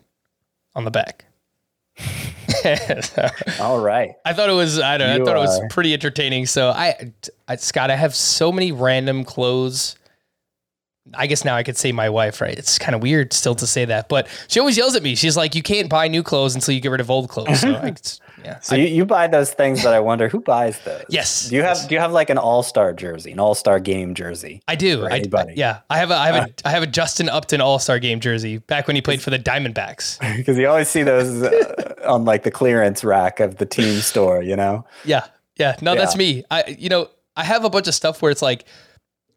on the back. All right. I thought it was I don't know, I thought it was pretty entertaining. So I, I Scott, I have so many random clothes. I guess now I could say my wife, right? It's kind of weird still to say that, but she always yells at me. She's like, "You can't buy new clothes until you get rid of old clothes." So I, yeah, So you, you buy those things that I wonder who buys those. Yes, Do you have yes. do you have like an all star jersey, an all star game jersey? I do. I, anybody. yeah, I have a I have a I have a Justin Upton All Star Game jersey back when he played for the Diamondbacks. Because you always see those uh, on like the clearance rack of the team store. You know. Yeah, yeah. No, that's me. I you know I have a bunch of stuff where it's like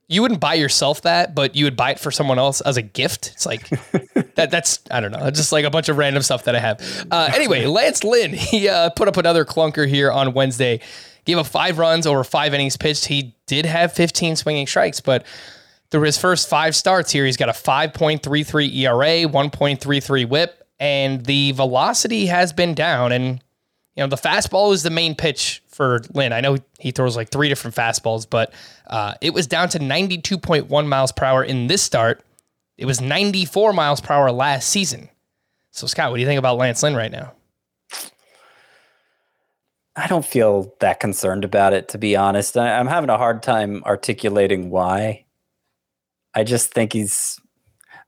you wouldn't buy yourself that, but you would buy it for someone else as a gift. It's like that. That's I don't know. Just like a bunch of random stuff that I have. Uh, anyway, Lance Lynn he uh, put up another clunker here on Wednesday. Gave up five runs over five innings pitched. He did have 15 swinging strikes, but Through his first five starts here, he's got a 5.33 ERA, 1.33 whip, and the velocity has been down. And, you know, the fastball is the main pitch for Lynn. I know he throws like three different fastballs, but uh, it was down to 92.1 miles per hour in this start. It was 94 miles per hour last season. So, Scott, what do you think about Lance Lynn right now? I don't feel that concerned about it, to be honest. I, I'm having a hard time articulating why. I just think he's,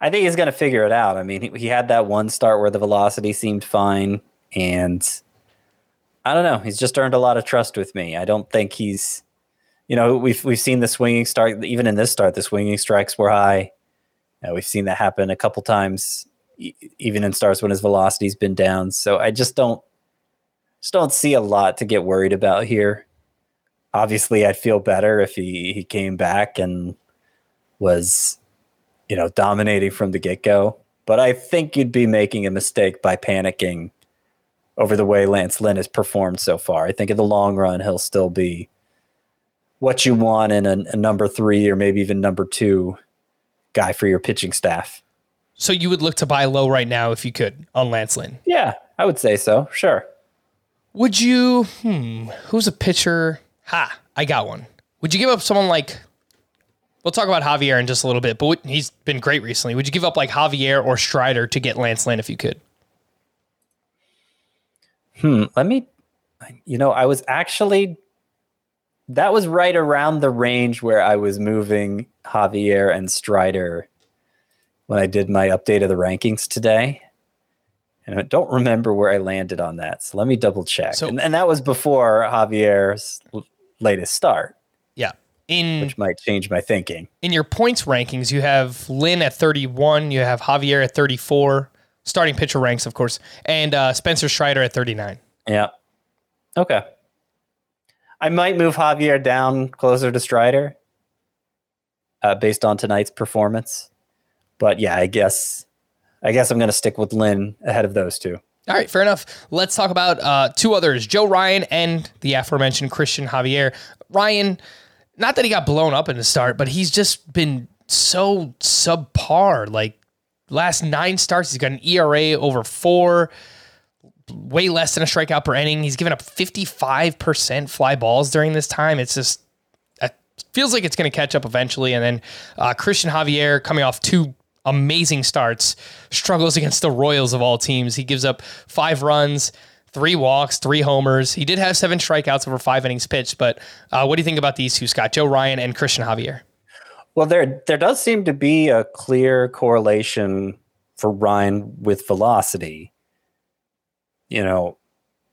I think he's going to figure it out. I mean, he, he had that one start where the velocity seemed fine, and I don't know. He's just earned a lot of trust with me. I don't think he's, you know, we've we've seen the swinging start even in this start. The swinging strikes were high. Know, we've seen that happen a couple times, e- even in starts when his velocity's been down. So I just don't just don't see a lot to get worried about here. Obviously, I'd feel better if he, he came back and was, you know, dominating from the get go. But I think you'd be making a mistake by panicking over the way Lance Lynn has performed so far. I think in the long run, he'll still be what you want in a, a number three or maybe even number two guy for your pitching staff. So you would look to buy low right now if you could on Lance Lynn. Yeah, I would say so. Sure. Would you? Hmm. Who's a pitcher? Ha! I got one. Would you give up someone like? We'll talk about Javier in just a little bit, but he's been great recently. Would you give up like Javier or Strider to get Lance Lynn if you could? Hmm. Let me. You know, I was actually. That was right around the range where I was moving Javier and Strider when I did my update of the rankings today. And I don't remember where I landed on that. So let me double check. So- and, and that was before Javier's l- latest start, Yeah. In which might change my thinking. in your points rankings, you have Lynn at 31, you have Javier at 34, starting pitcher ranks, of course, and uh, Spencer Strider at 39. Yeah. Okay. I might move Javier down closer to Strider uh, based on tonight's performance. But yeah, I guess I guess I'm going to stick with Lynn ahead of those two. All right, fair enough. Let's talk about uh, two others, Joe Ryan and the aforementioned Christian Javier. Ryan, not that he got blown up in the start, but he's just been so subpar. Like last nine starts, he's got an ERA over four, way less than a strikeout per inning. He's given up 55% fly balls during this time. It's just, it feels like it's going to catch up eventually. And then uh, Christian Javier coming off two amazing starts, struggles against the Royals of all teams. He gives up five runs, three walks, three homers. He did have seven strikeouts over five innings pitched. But uh, what do you think about these two, Scott? Joe Ryan and Christian Javier. Well, there there does seem to be a clear correlation for Ryan with velocity. You know,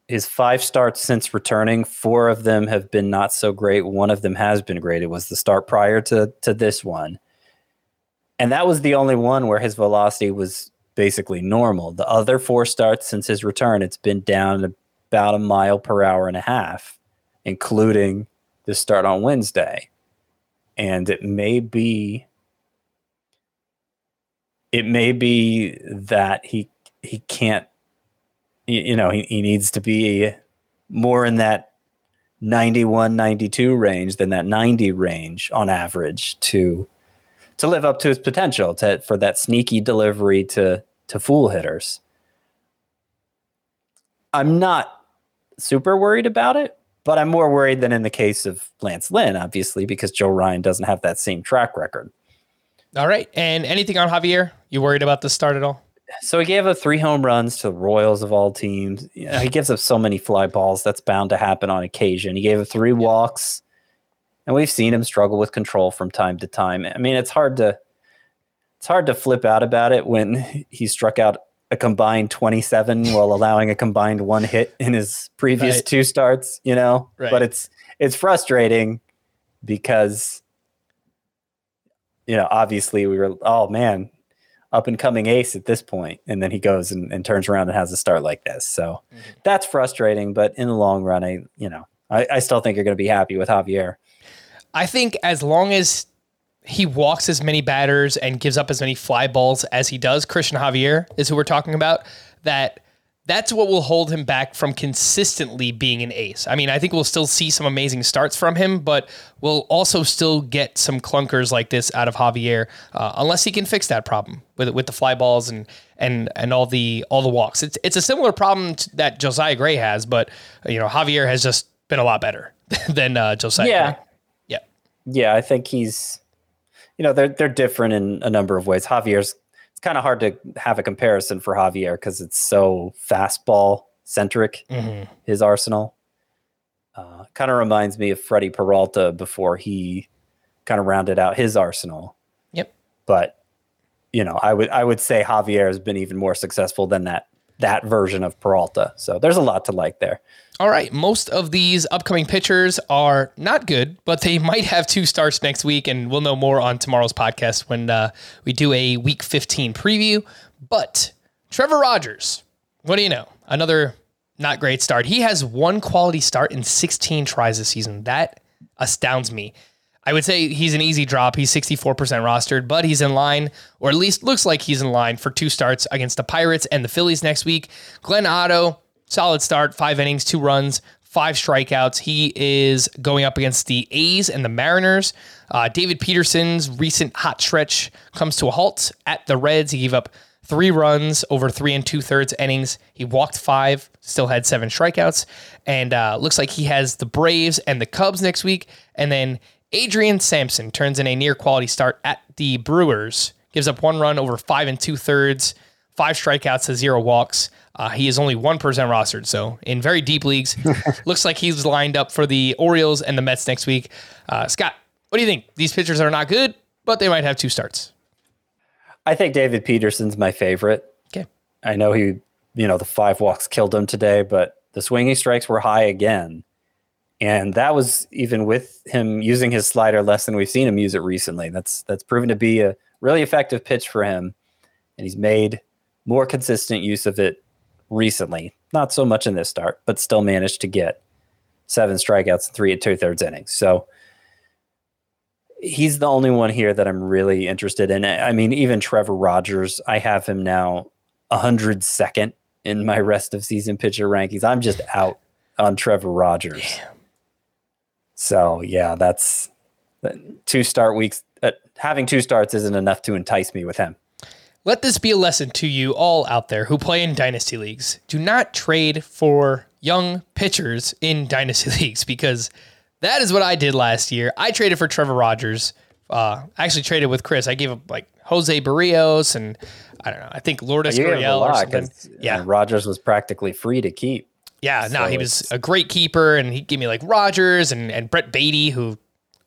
his five starts since returning, four of them have been not so great. One of them has been great. It was the start prior to to this one. And that was the only one where his velocity was basically normal. The other four starts since his return, it's been down about a mile per hour and a half, including the start on Wednesday and it may be it may be that he he can't you, know he, he needs to be more in that 91 92 range than that 90 range on average to to live up to his potential to for that sneaky delivery to to fool hitters. I'm not super worried about it but I'm more worried than in the case of Lance Lynn, obviously, because Joe Ryan doesn't have that same track record. All right. And anything on Javier? You worried about the start at all? So he gave up three home runs to the Royals of all teams. You know, he gives up so many fly balls. That's bound to happen on occasion. He gave up three walks, and we've seen him struggle with control from time to time. I mean, it's hard to it's hard to flip out about it when he struck out a combined 27 while allowing a combined one hit in his previous Right. two starts, you know? Right. But it's it's frustrating because you know, obviously we were oh man, up and coming ace at this point, and then he goes and, and turns around and has a start like this. So mm-hmm. that's frustrating, but in the long run, I you know, I, I still think you're gonna be happy with Javier. I think as long as he walks as many batters and gives up as many fly balls as he does, Christian Javier is who we're talking about, that that's what will hold him back from consistently being an ace. I mean, I think we'll still see some amazing starts from him, but we'll also still get some clunkers like this out of Javier, uh, unless he can fix that problem with with the fly balls and and and all the all the walks. It's it's a similar problem that Josiah Gray has, but you know Javier has just been a lot better than uh, Josiah. Yeah. Gray. yeah, Yeah, I think he's, you know, they're they're different in a number of ways. Javier's it's kind of hard to have a comparison for Javier because it's so fastball centric. His arsenal uh, kind of reminds me of Freddie Peralta before he kind of rounded out his arsenal. Yep. But you know, I would I would say Javier has been even more successful than that that version of Peralta. So there's a lot to like there. All right. Most of these upcoming pitchers are not good, but they might have two starts next week, and we'll know more on tomorrow's podcast when uh, we do a Week 15 preview. But Trevor Rogers, what do you know? Another not great start. He has one quality start in 16 tries this season. That astounds me. I would say he's an easy drop. He's 64% rostered, but he's in line, or at least looks like he's in line for two starts against the Pirates and the Phillies next week. Glenn Otto, solid start, five innings, two runs, five strikeouts. He is going up against the A's and the Mariners. Uh, David Peterson's recent hot stretch comes to a halt at the Reds. He gave up three runs over three and two thirds innings. He walked five, still had seven strikeouts, and uh, looks like he has the Braves and the Cubs next week. And then Adrian Sampson turns in a near quality start at the Brewers, gives up one run over five and two thirds, five strikeouts to zero walks. Uh, he is only 1% rostered. So, in very deep leagues, looks like he's lined up for the Orioles and the Mets next week. Uh, Scott, what do you think? These pitchers are not good, but they might have two starts. I think David Peterson's my favorite. Okay. I know he, you know, the five walks killed him today, but the swinging strikes were high again. And that was even with him using his slider less than we've seen him use it recently. That's that's proven to be a really effective pitch for him. And he's made more consistent use of it recently. Not so much in this start, but still managed to get seven strikeouts and three and two thirds innings. So he's the only one here that I'm really interested in. I mean, even Trevor Rogers, I have him now 102nd in my rest of season pitcher rankings. I'm just out on Trevor Rogers. So yeah, that's two start weeks. Uh, having two starts isn't enough to entice me with him. Let this be a lesson to you all out there who play in dynasty leagues. Do not trade for young pitchers in dynasty leagues because that is what I did last year. I traded for Trevor Rogers. Uh, I actually traded with Chris. I gave up like Jose Berrios and I don't know. I think Lourdes You gave him a Gurriel or something. uh, Yeah, Rogers was practically free to keep. Yeah. No, he was a great keeper, and he gave me like Rogers and and Brett Baty, who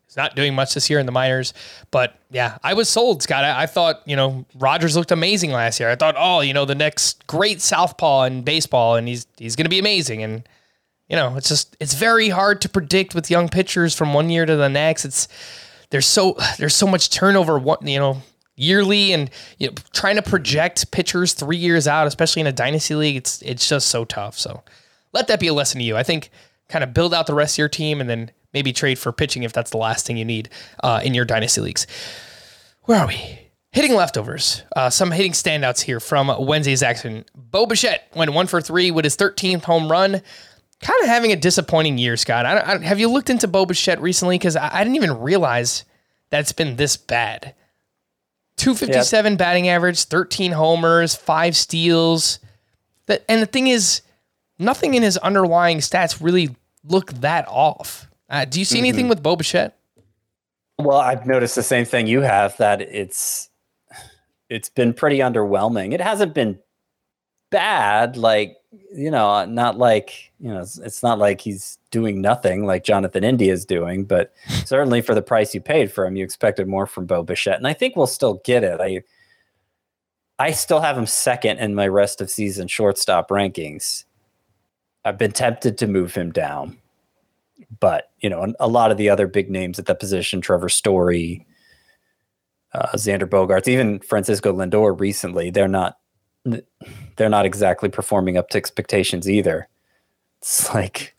is not doing much this year in the minors. But yeah, I was sold, Scott. I, I thought you know Rogers looked amazing last year. I thought, oh, you know, the next great southpaw in baseball, and he's he's going to be amazing. And you know, it's just it's very hard to predict with young pitchers from one year to the next. It's there's so there's so much turnover. What you know. Yearly and you know, trying to project pitchers three years out, especially in a dynasty league, it's it's just so tough. So let that be a lesson to you. I think kind of build out the rest of your team and then maybe trade for pitching if that's the last thing you need uh, in your dynasty leagues. Where are we? Hitting leftovers. Uh, some hitting standouts here from Wednesday's action. Bo Bichette went one for three with his 13th home run. Kind of having a disappointing year, Scott. I, I, have you looked into Bo Bichette recently? Because I, I didn't even realize that it's been this bad. 257 batting average, 13 homers, five steals. That and the thing is, nothing in his underlying stats really look that off. Uh, do you see anything with Bo Bichette? Well, I've noticed the same thing you have that it's it's been pretty underwhelming. It hasn't been bad, like you know, not like you know, it's, it's not like he's doing nothing like Jonathan India is doing, but certainly for the price you paid for him, you expected more from Bo Bichette, and I think we'll still get it. I I still have him second in my rest of season shortstop rankings. I've been tempted to move him down but you know, a lot of the other big names at that position, Trevor Story, uh, Xander Bogaerts, even Francisco Lindor recently, they're not they're not exactly performing up to expectations either. It's like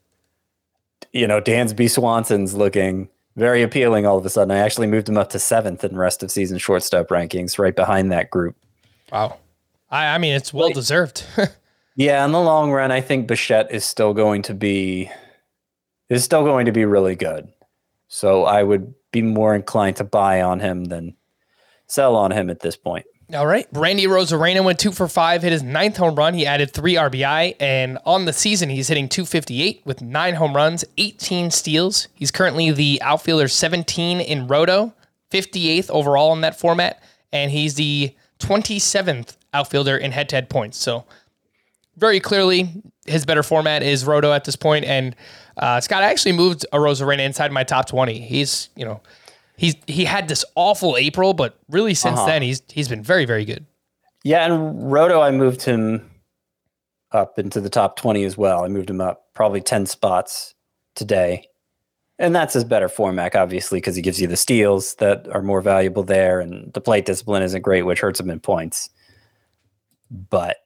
you know, Dansby Swanson's looking very appealing all of a sudden. I actually moved him up to seventh in rest of season shortstop rankings, right behind that group. Wow. I, I mean, it's well deserved. Yeah, in the long run, I think Bichette is still going to be is still going to be really good. So I would be more inclined to buy on him than sell on him at this point. All right. Randy Arozarena went two for five, hit his ninth home run. He added three RBI, and on the season, he's hitting 258 with nine home runs, 18 steals. He's currently the outfielder 17 in Roto, 58th overall in that format, and he's the 27th outfielder in head to head points. So, very clearly, his better format is Roto at this point. And uh, Scott I actually moved Arozarena inside my top 20. He's, you know, he's he had this awful April, but really since Uh-huh. then he's he's been very very good. Yeah, and Roto, I moved him up into the top 20 as well. I moved him up probably 10 spots today. And that's his better format, obviously, because he gives you the steals that are more valuable there, and the plate discipline isn't great, which hurts him in points. But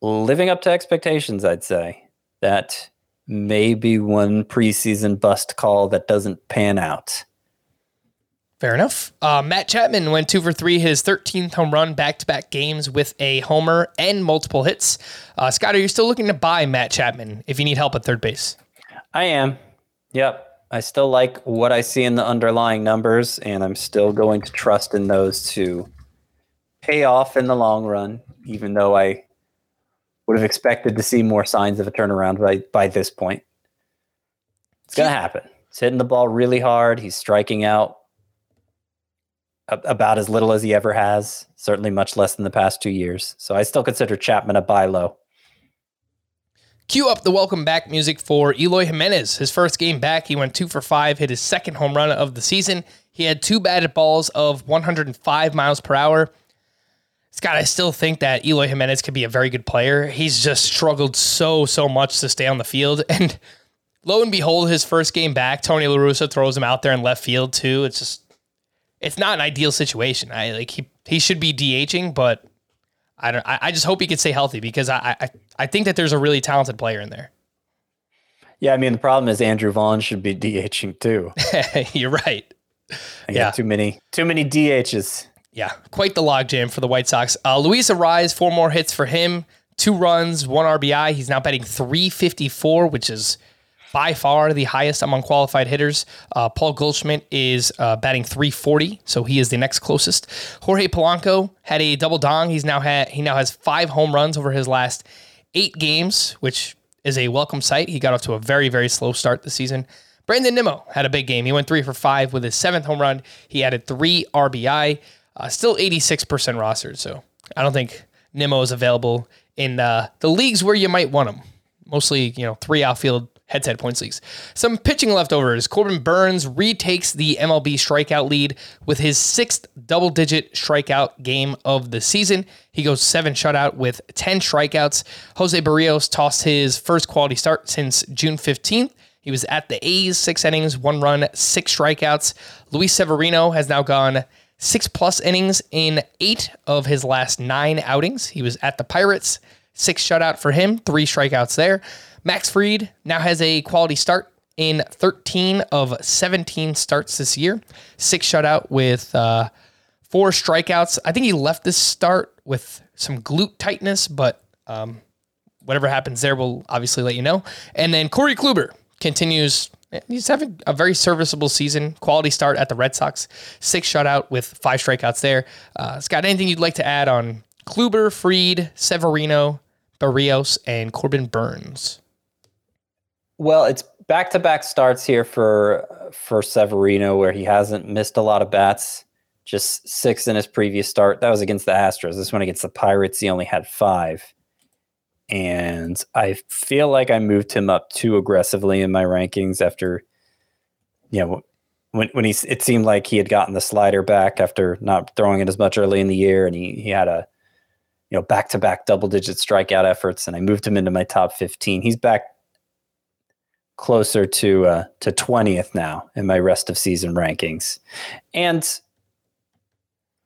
living up to expectations, I'd say that may be one preseason bust call that doesn't pan out. Fair enough. Uh, Matt Chapman went two for three, his 13th home run back to back games with a homer and multiple hits. Uh, Scott, are you still looking to buy Matt Chapman if you need help at third base? I am. Yep. I still like what I see in the underlying numbers, and I'm still going to trust in those to pay off in the long run, even though I would have expected to see more signs of a turnaround by, by this point. It's going to happen. He's hitting the ball really hard. He's striking out a- about as little as he ever has, certainly much less than the past two years. So I still consider Chapman a buy low. Cue up the welcome back music for Eloy Jimenez. His first game back, he went two for five, hit his second home run of the season. He had two batted balls of 105 miles per hour. Scott, I still think that Eloy Jimenez could be a very good player. He's just struggled so, so much to stay on the field. And lo and behold, his first game back, Tony La Russa throws him out there in left field too. It's just, it's not an ideal situation. I like he he should be DHing, but I don't. I, I just hope he could stay healthy because I, I I think that there's a really talented player in there. Yeah, I mean, the problem is Andrew Vaughn should be DHing too. You're right. I Yeah. too many, too many DHs. Yeah, quite the logjam for the White Sox. Uh, Luis Arraez, four more hits for him, two runs, one RBI. He's now batting 354, which is by far the highest among qualified hitters. Uh, Paul Goldschmidt is uh, batting 340, so he is the next closest. Jorge Polanco had a double dong. He's now had he now has five home runs over his last eight games, which is a welcome sight. He got off to a very very slow start this season. Brandon Nimmo had a big game. He went three for five with his seventh home run. He added three RBI. Uh, still 86% rostered, so I don't think Nimmo is available in uh, the leagues where you might want him. Mostly, you know, three outfield head-to-head points leagues. Some pitching leftovers. Corbin Burnes retakes the MLB strikeout lead with his sixth double-digit strikeout game of the season. He goes seven shutout with 10 strikeouts. Jose Berrios tossed his first quality start since June 15th. He was at the A's, six innings, one run, six strikeouts. Luis Severino has now gone six plus innings in eight of his last nine outings. He was at the Pirates, six shutout for him, three strikeouts there. Max Fried now has a quality start in 13 of 17 starts this year, six shutout with uh, four strikeouts. I think he left this start with some glute tightness, but um, whatever happens there, we'll obviously let you know. And then Corey Kluber continues. He's having a very serviceable season. Quality start at the Red Sox. Six shutout with five strikeouts there. Uh, Scott, anything you'd like to add on Kluber, Fried, Severino, Berrios, and Corbin Burnes? Well, it's back to back starts here for for Severino, where he hasn't missed a lot of bats. Just six in his previous start. That was against the Astros. This one against the Pirates, he only had five. And I feel like I moved him up too aggressively in my rankings after, you know, when when he it seemed like he had gotten the slider back after not throwing it as much early in the year, and he he had a you know back to back double digit strikeout efforts, and I moved him into my top fifteen. He's back closer to uh, to twentieth now in my rest of season rankings, and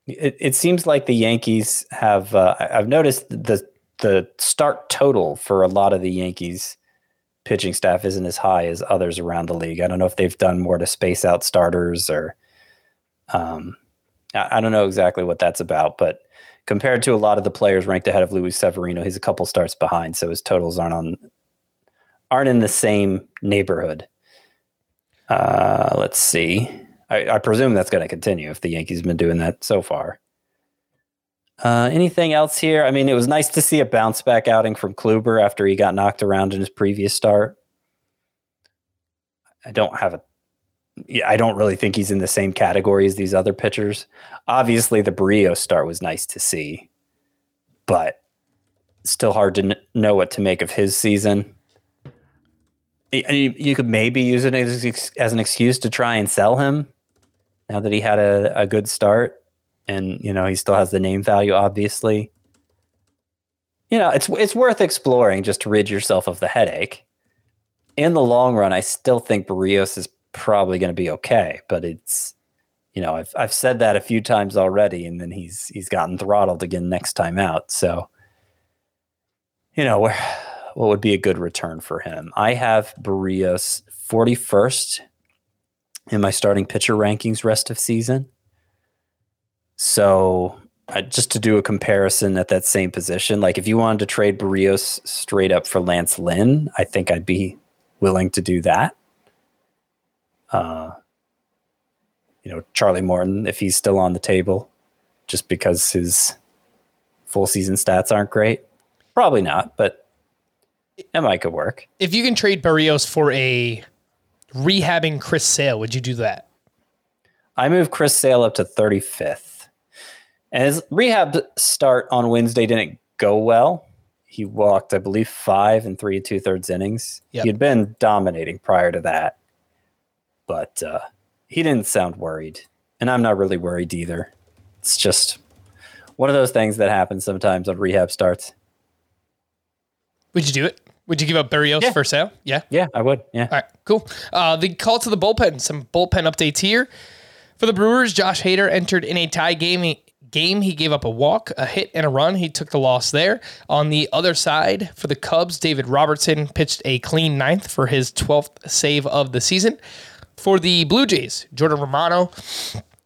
it, it seems like the Yankees have. Uh, I've noticed the the start total for a lot of the Yankees pitching staff isn't as high as others around the league. I don't know if they've done more to space out starters or. Um, I I don't know exactly what that's about, but compared to a lot of the players ranked ahead of Luis Severino, he's a couple starts behind, so his totals aren't on aren't in the same neighborhood. Uh, let's see. I, I presume that's going to continue if the Yankees have been doing that so far. Uh, anything else here? I mean, it was nice to see a bounce back outing from Kluber after he got knocked around in his previous start. I don't have a. I don't really think he's in the same category as these other pitchers. Obviously, the Berrios start was nice to see, but still hard to n- know what to make of his season. You, you could maybe use it as, as an excuse to try and sell him now that he had a, a good start and you know he still has the name value obviously. You know it's it's worth exploring just to rid yourself of the headache. In the long run i still think Berrios is probably going to be okay but it's you know I've I've said that a few times already and then he's he's gotten throttled again next time out. So you know where what would be a good return for him? I have Berrios 41st in my starting pitcher rankings rest of season so uh, just to do a comparison at that same position, like if you wanted to trade Berrios straight up for Lance Lynn, I think I'd be willing to do that. Uh, you know, Charlie Morton, if he's still on the table, just because his full season stats aren't great, probably not, but that might could work. If you can trade Berrios for a rehabbing Chris Sale, would you do that? I move Chris Sale up to 35th. And his rehab start on Wednesday didn't go well. He walked, I believe, five and three and two thirds innings. Yep. He had been dominating prior to that, but uh, he didn't sound worried. And I'm not really worried either. It's just one of those things that happens sometimes on rehab starts. Would you do it? Would you give up Berrios Yeah. for sale? Yeah. Yeah, I would. Yeah. All right, cool. Uh, the call to the bullpen. Some bullpen updates here. For the Brewers, Josh Hader entered in a tie game. Game, he gave up a walk, a hit, and a run. He took the loss there. On the other side, for the Cubs, David Robertson pitched a clean ninth for his 12th save of the season. For the Blue Jays, Jordan Romano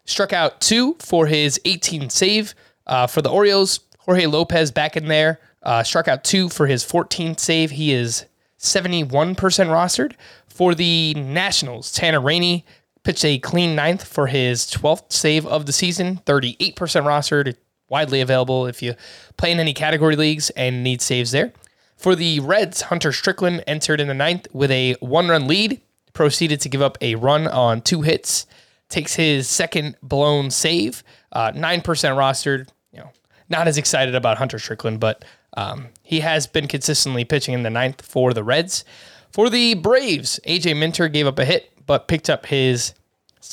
struck out two for his 18th save. Uh, for the Orioles, Jorge Lopez back in there, uh, struck out two for his 14th save. He is 71% rostered. For the Nationals, Tanner Rainey pitched a clean ninth for his 12th save of the season, 38% rostered, widely available if you play in any category leagues and need saves there. For the Reds, Hunter Strickland entered in the ninth with a one run lead, proceeded to give up a run on two hits, takes his second blown save, uh, 9% rostered. You know, not as excited about Hunter Strickland, but um, he has been consistently pitching in the ninth for the Reds. For the Braves, AJ Minter gave up a hit, but picked up his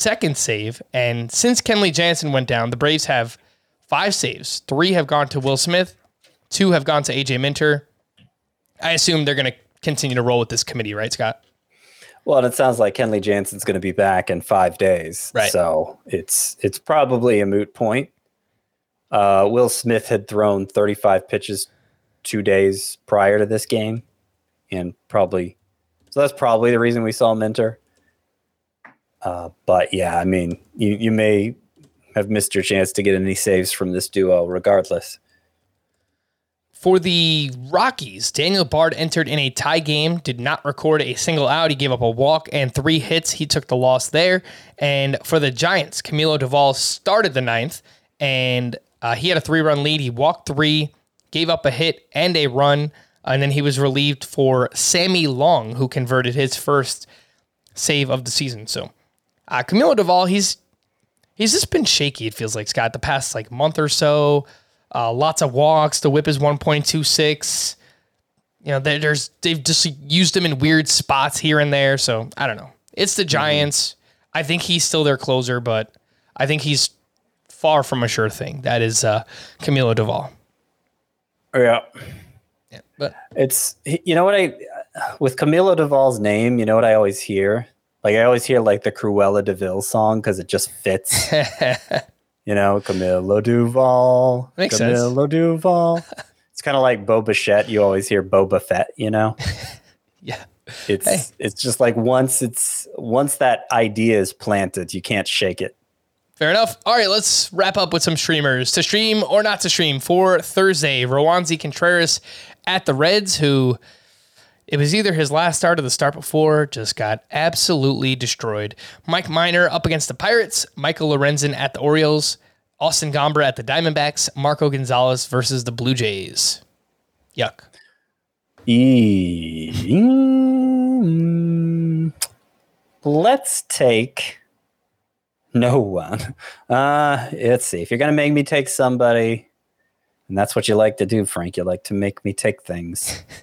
second save. And since Kenley Jansen went down, the Braves have five saves. Three have gone to Will Smith, two have gone to AJ Minter. I assume they're going to continue to roll with this committee, right, Scott? Well, and it sounds like Kenley Jansen's going to be back in five days, Right. So it's it's probably a moot point. Uh, Will Smith had thrown 35 pitches two days prior to this game, and probably so that's probably the reason we saw Minter. Uh, but yeah, I mean, you you may have missed your chance to get any saves from this duo, regardless. For the Rockies, Daniel Bard entered in a tie game, did not record a single out. He gave up a walk and three hits. He took the loss there. And for the Giants, Camilo Doval started the ninth, and uh, he had a three run lead. He walked three, gave up a hit and a run, and then he was relieved for Sammy Long, who converted his first save of the season. So uh, Camilo Doval, he's he's just been shaky. It feels like Scott the past like month or so. Uh, lots of walks. The whip is one point two six. You know, there's they've just used him in weird spots here and there. So I don't know. It's the Giants. I think he's still their closer, but I think he's far from a sure thing. That is uh, Camilo Doval. Yeah. Yeah, but It's you know what I with Camilo Doval's name, you know what I always hear? Like I always hear like the Cruella Deville song because it just fits. you know, Camilo Doval. Makes sense. Camilo Doval. It's kind of like Boba Fett. You always hear Boba Fett, you know? yeah, It's Hey. it's just like once it's once that idea is planted, you can't shake it. Fair enough. All right, let's wrap up with some streamers to stream or not to stream for Thursday. Roansy Contreras at the Reds, who it was either his last start or the start before, just got absolutely destroyed. Mike Minor up against the Pirates, Michael Lorenzen at the Orioles, Austin Gomber at the Diamondbacks, Marco Gonzalez versus the Blue Jays. Yuck. E- mm, let's take no one. Uh, let's see. If you're gonna make me take somebody, and that's what you like to do, Frank. You like to make me take things.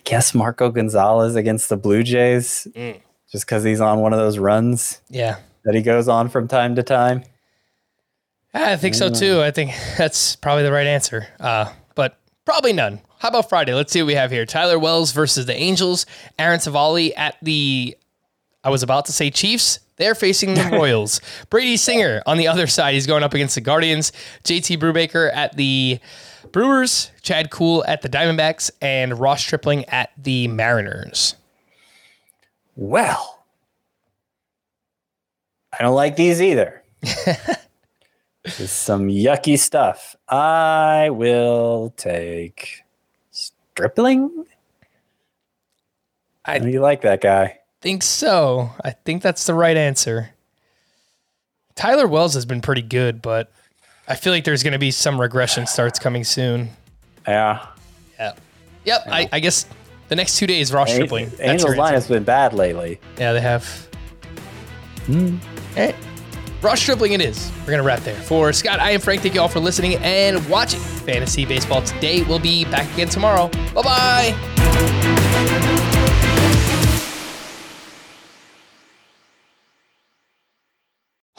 I guess Marco Gonzalez against the Blue Jays, just because he's on one of those runs Yeah. that he goes on from time to time. I think so too. I think that's probably the right answer. Uh, but probably none. How about Friday? Let's see what we have here. Tyler Wells versus the Angels. Aaron Civale at the, I was about to say Chiefs. They're facing the Royals. Brady Singer on the other side. He's going up against the Guardians. JT Brubaker at the Brewers. Chad Kuhl at the Diamondbacks. And Ross Stripling at the Mariners. Well, I don't like these either. this is some yucky stuff. I will take Stripling. I- do you like that guy? think so. I think that's the right answer. Tyler Wells has been pretty good, but I feel like there's going to be some regression starts coming soon. Yeah. Yeah. Yep. I, I guess the next two days, Ross Stripling. That's Angels line has been bad lately. Yeah, they have. Hmm. Hey, Ross Stripling it is. We're going to wrap there. For Scott, I am Frank. Thank you all for listening and watching Fantasy Baseball today. We'll be back again tomorrow. Bye bye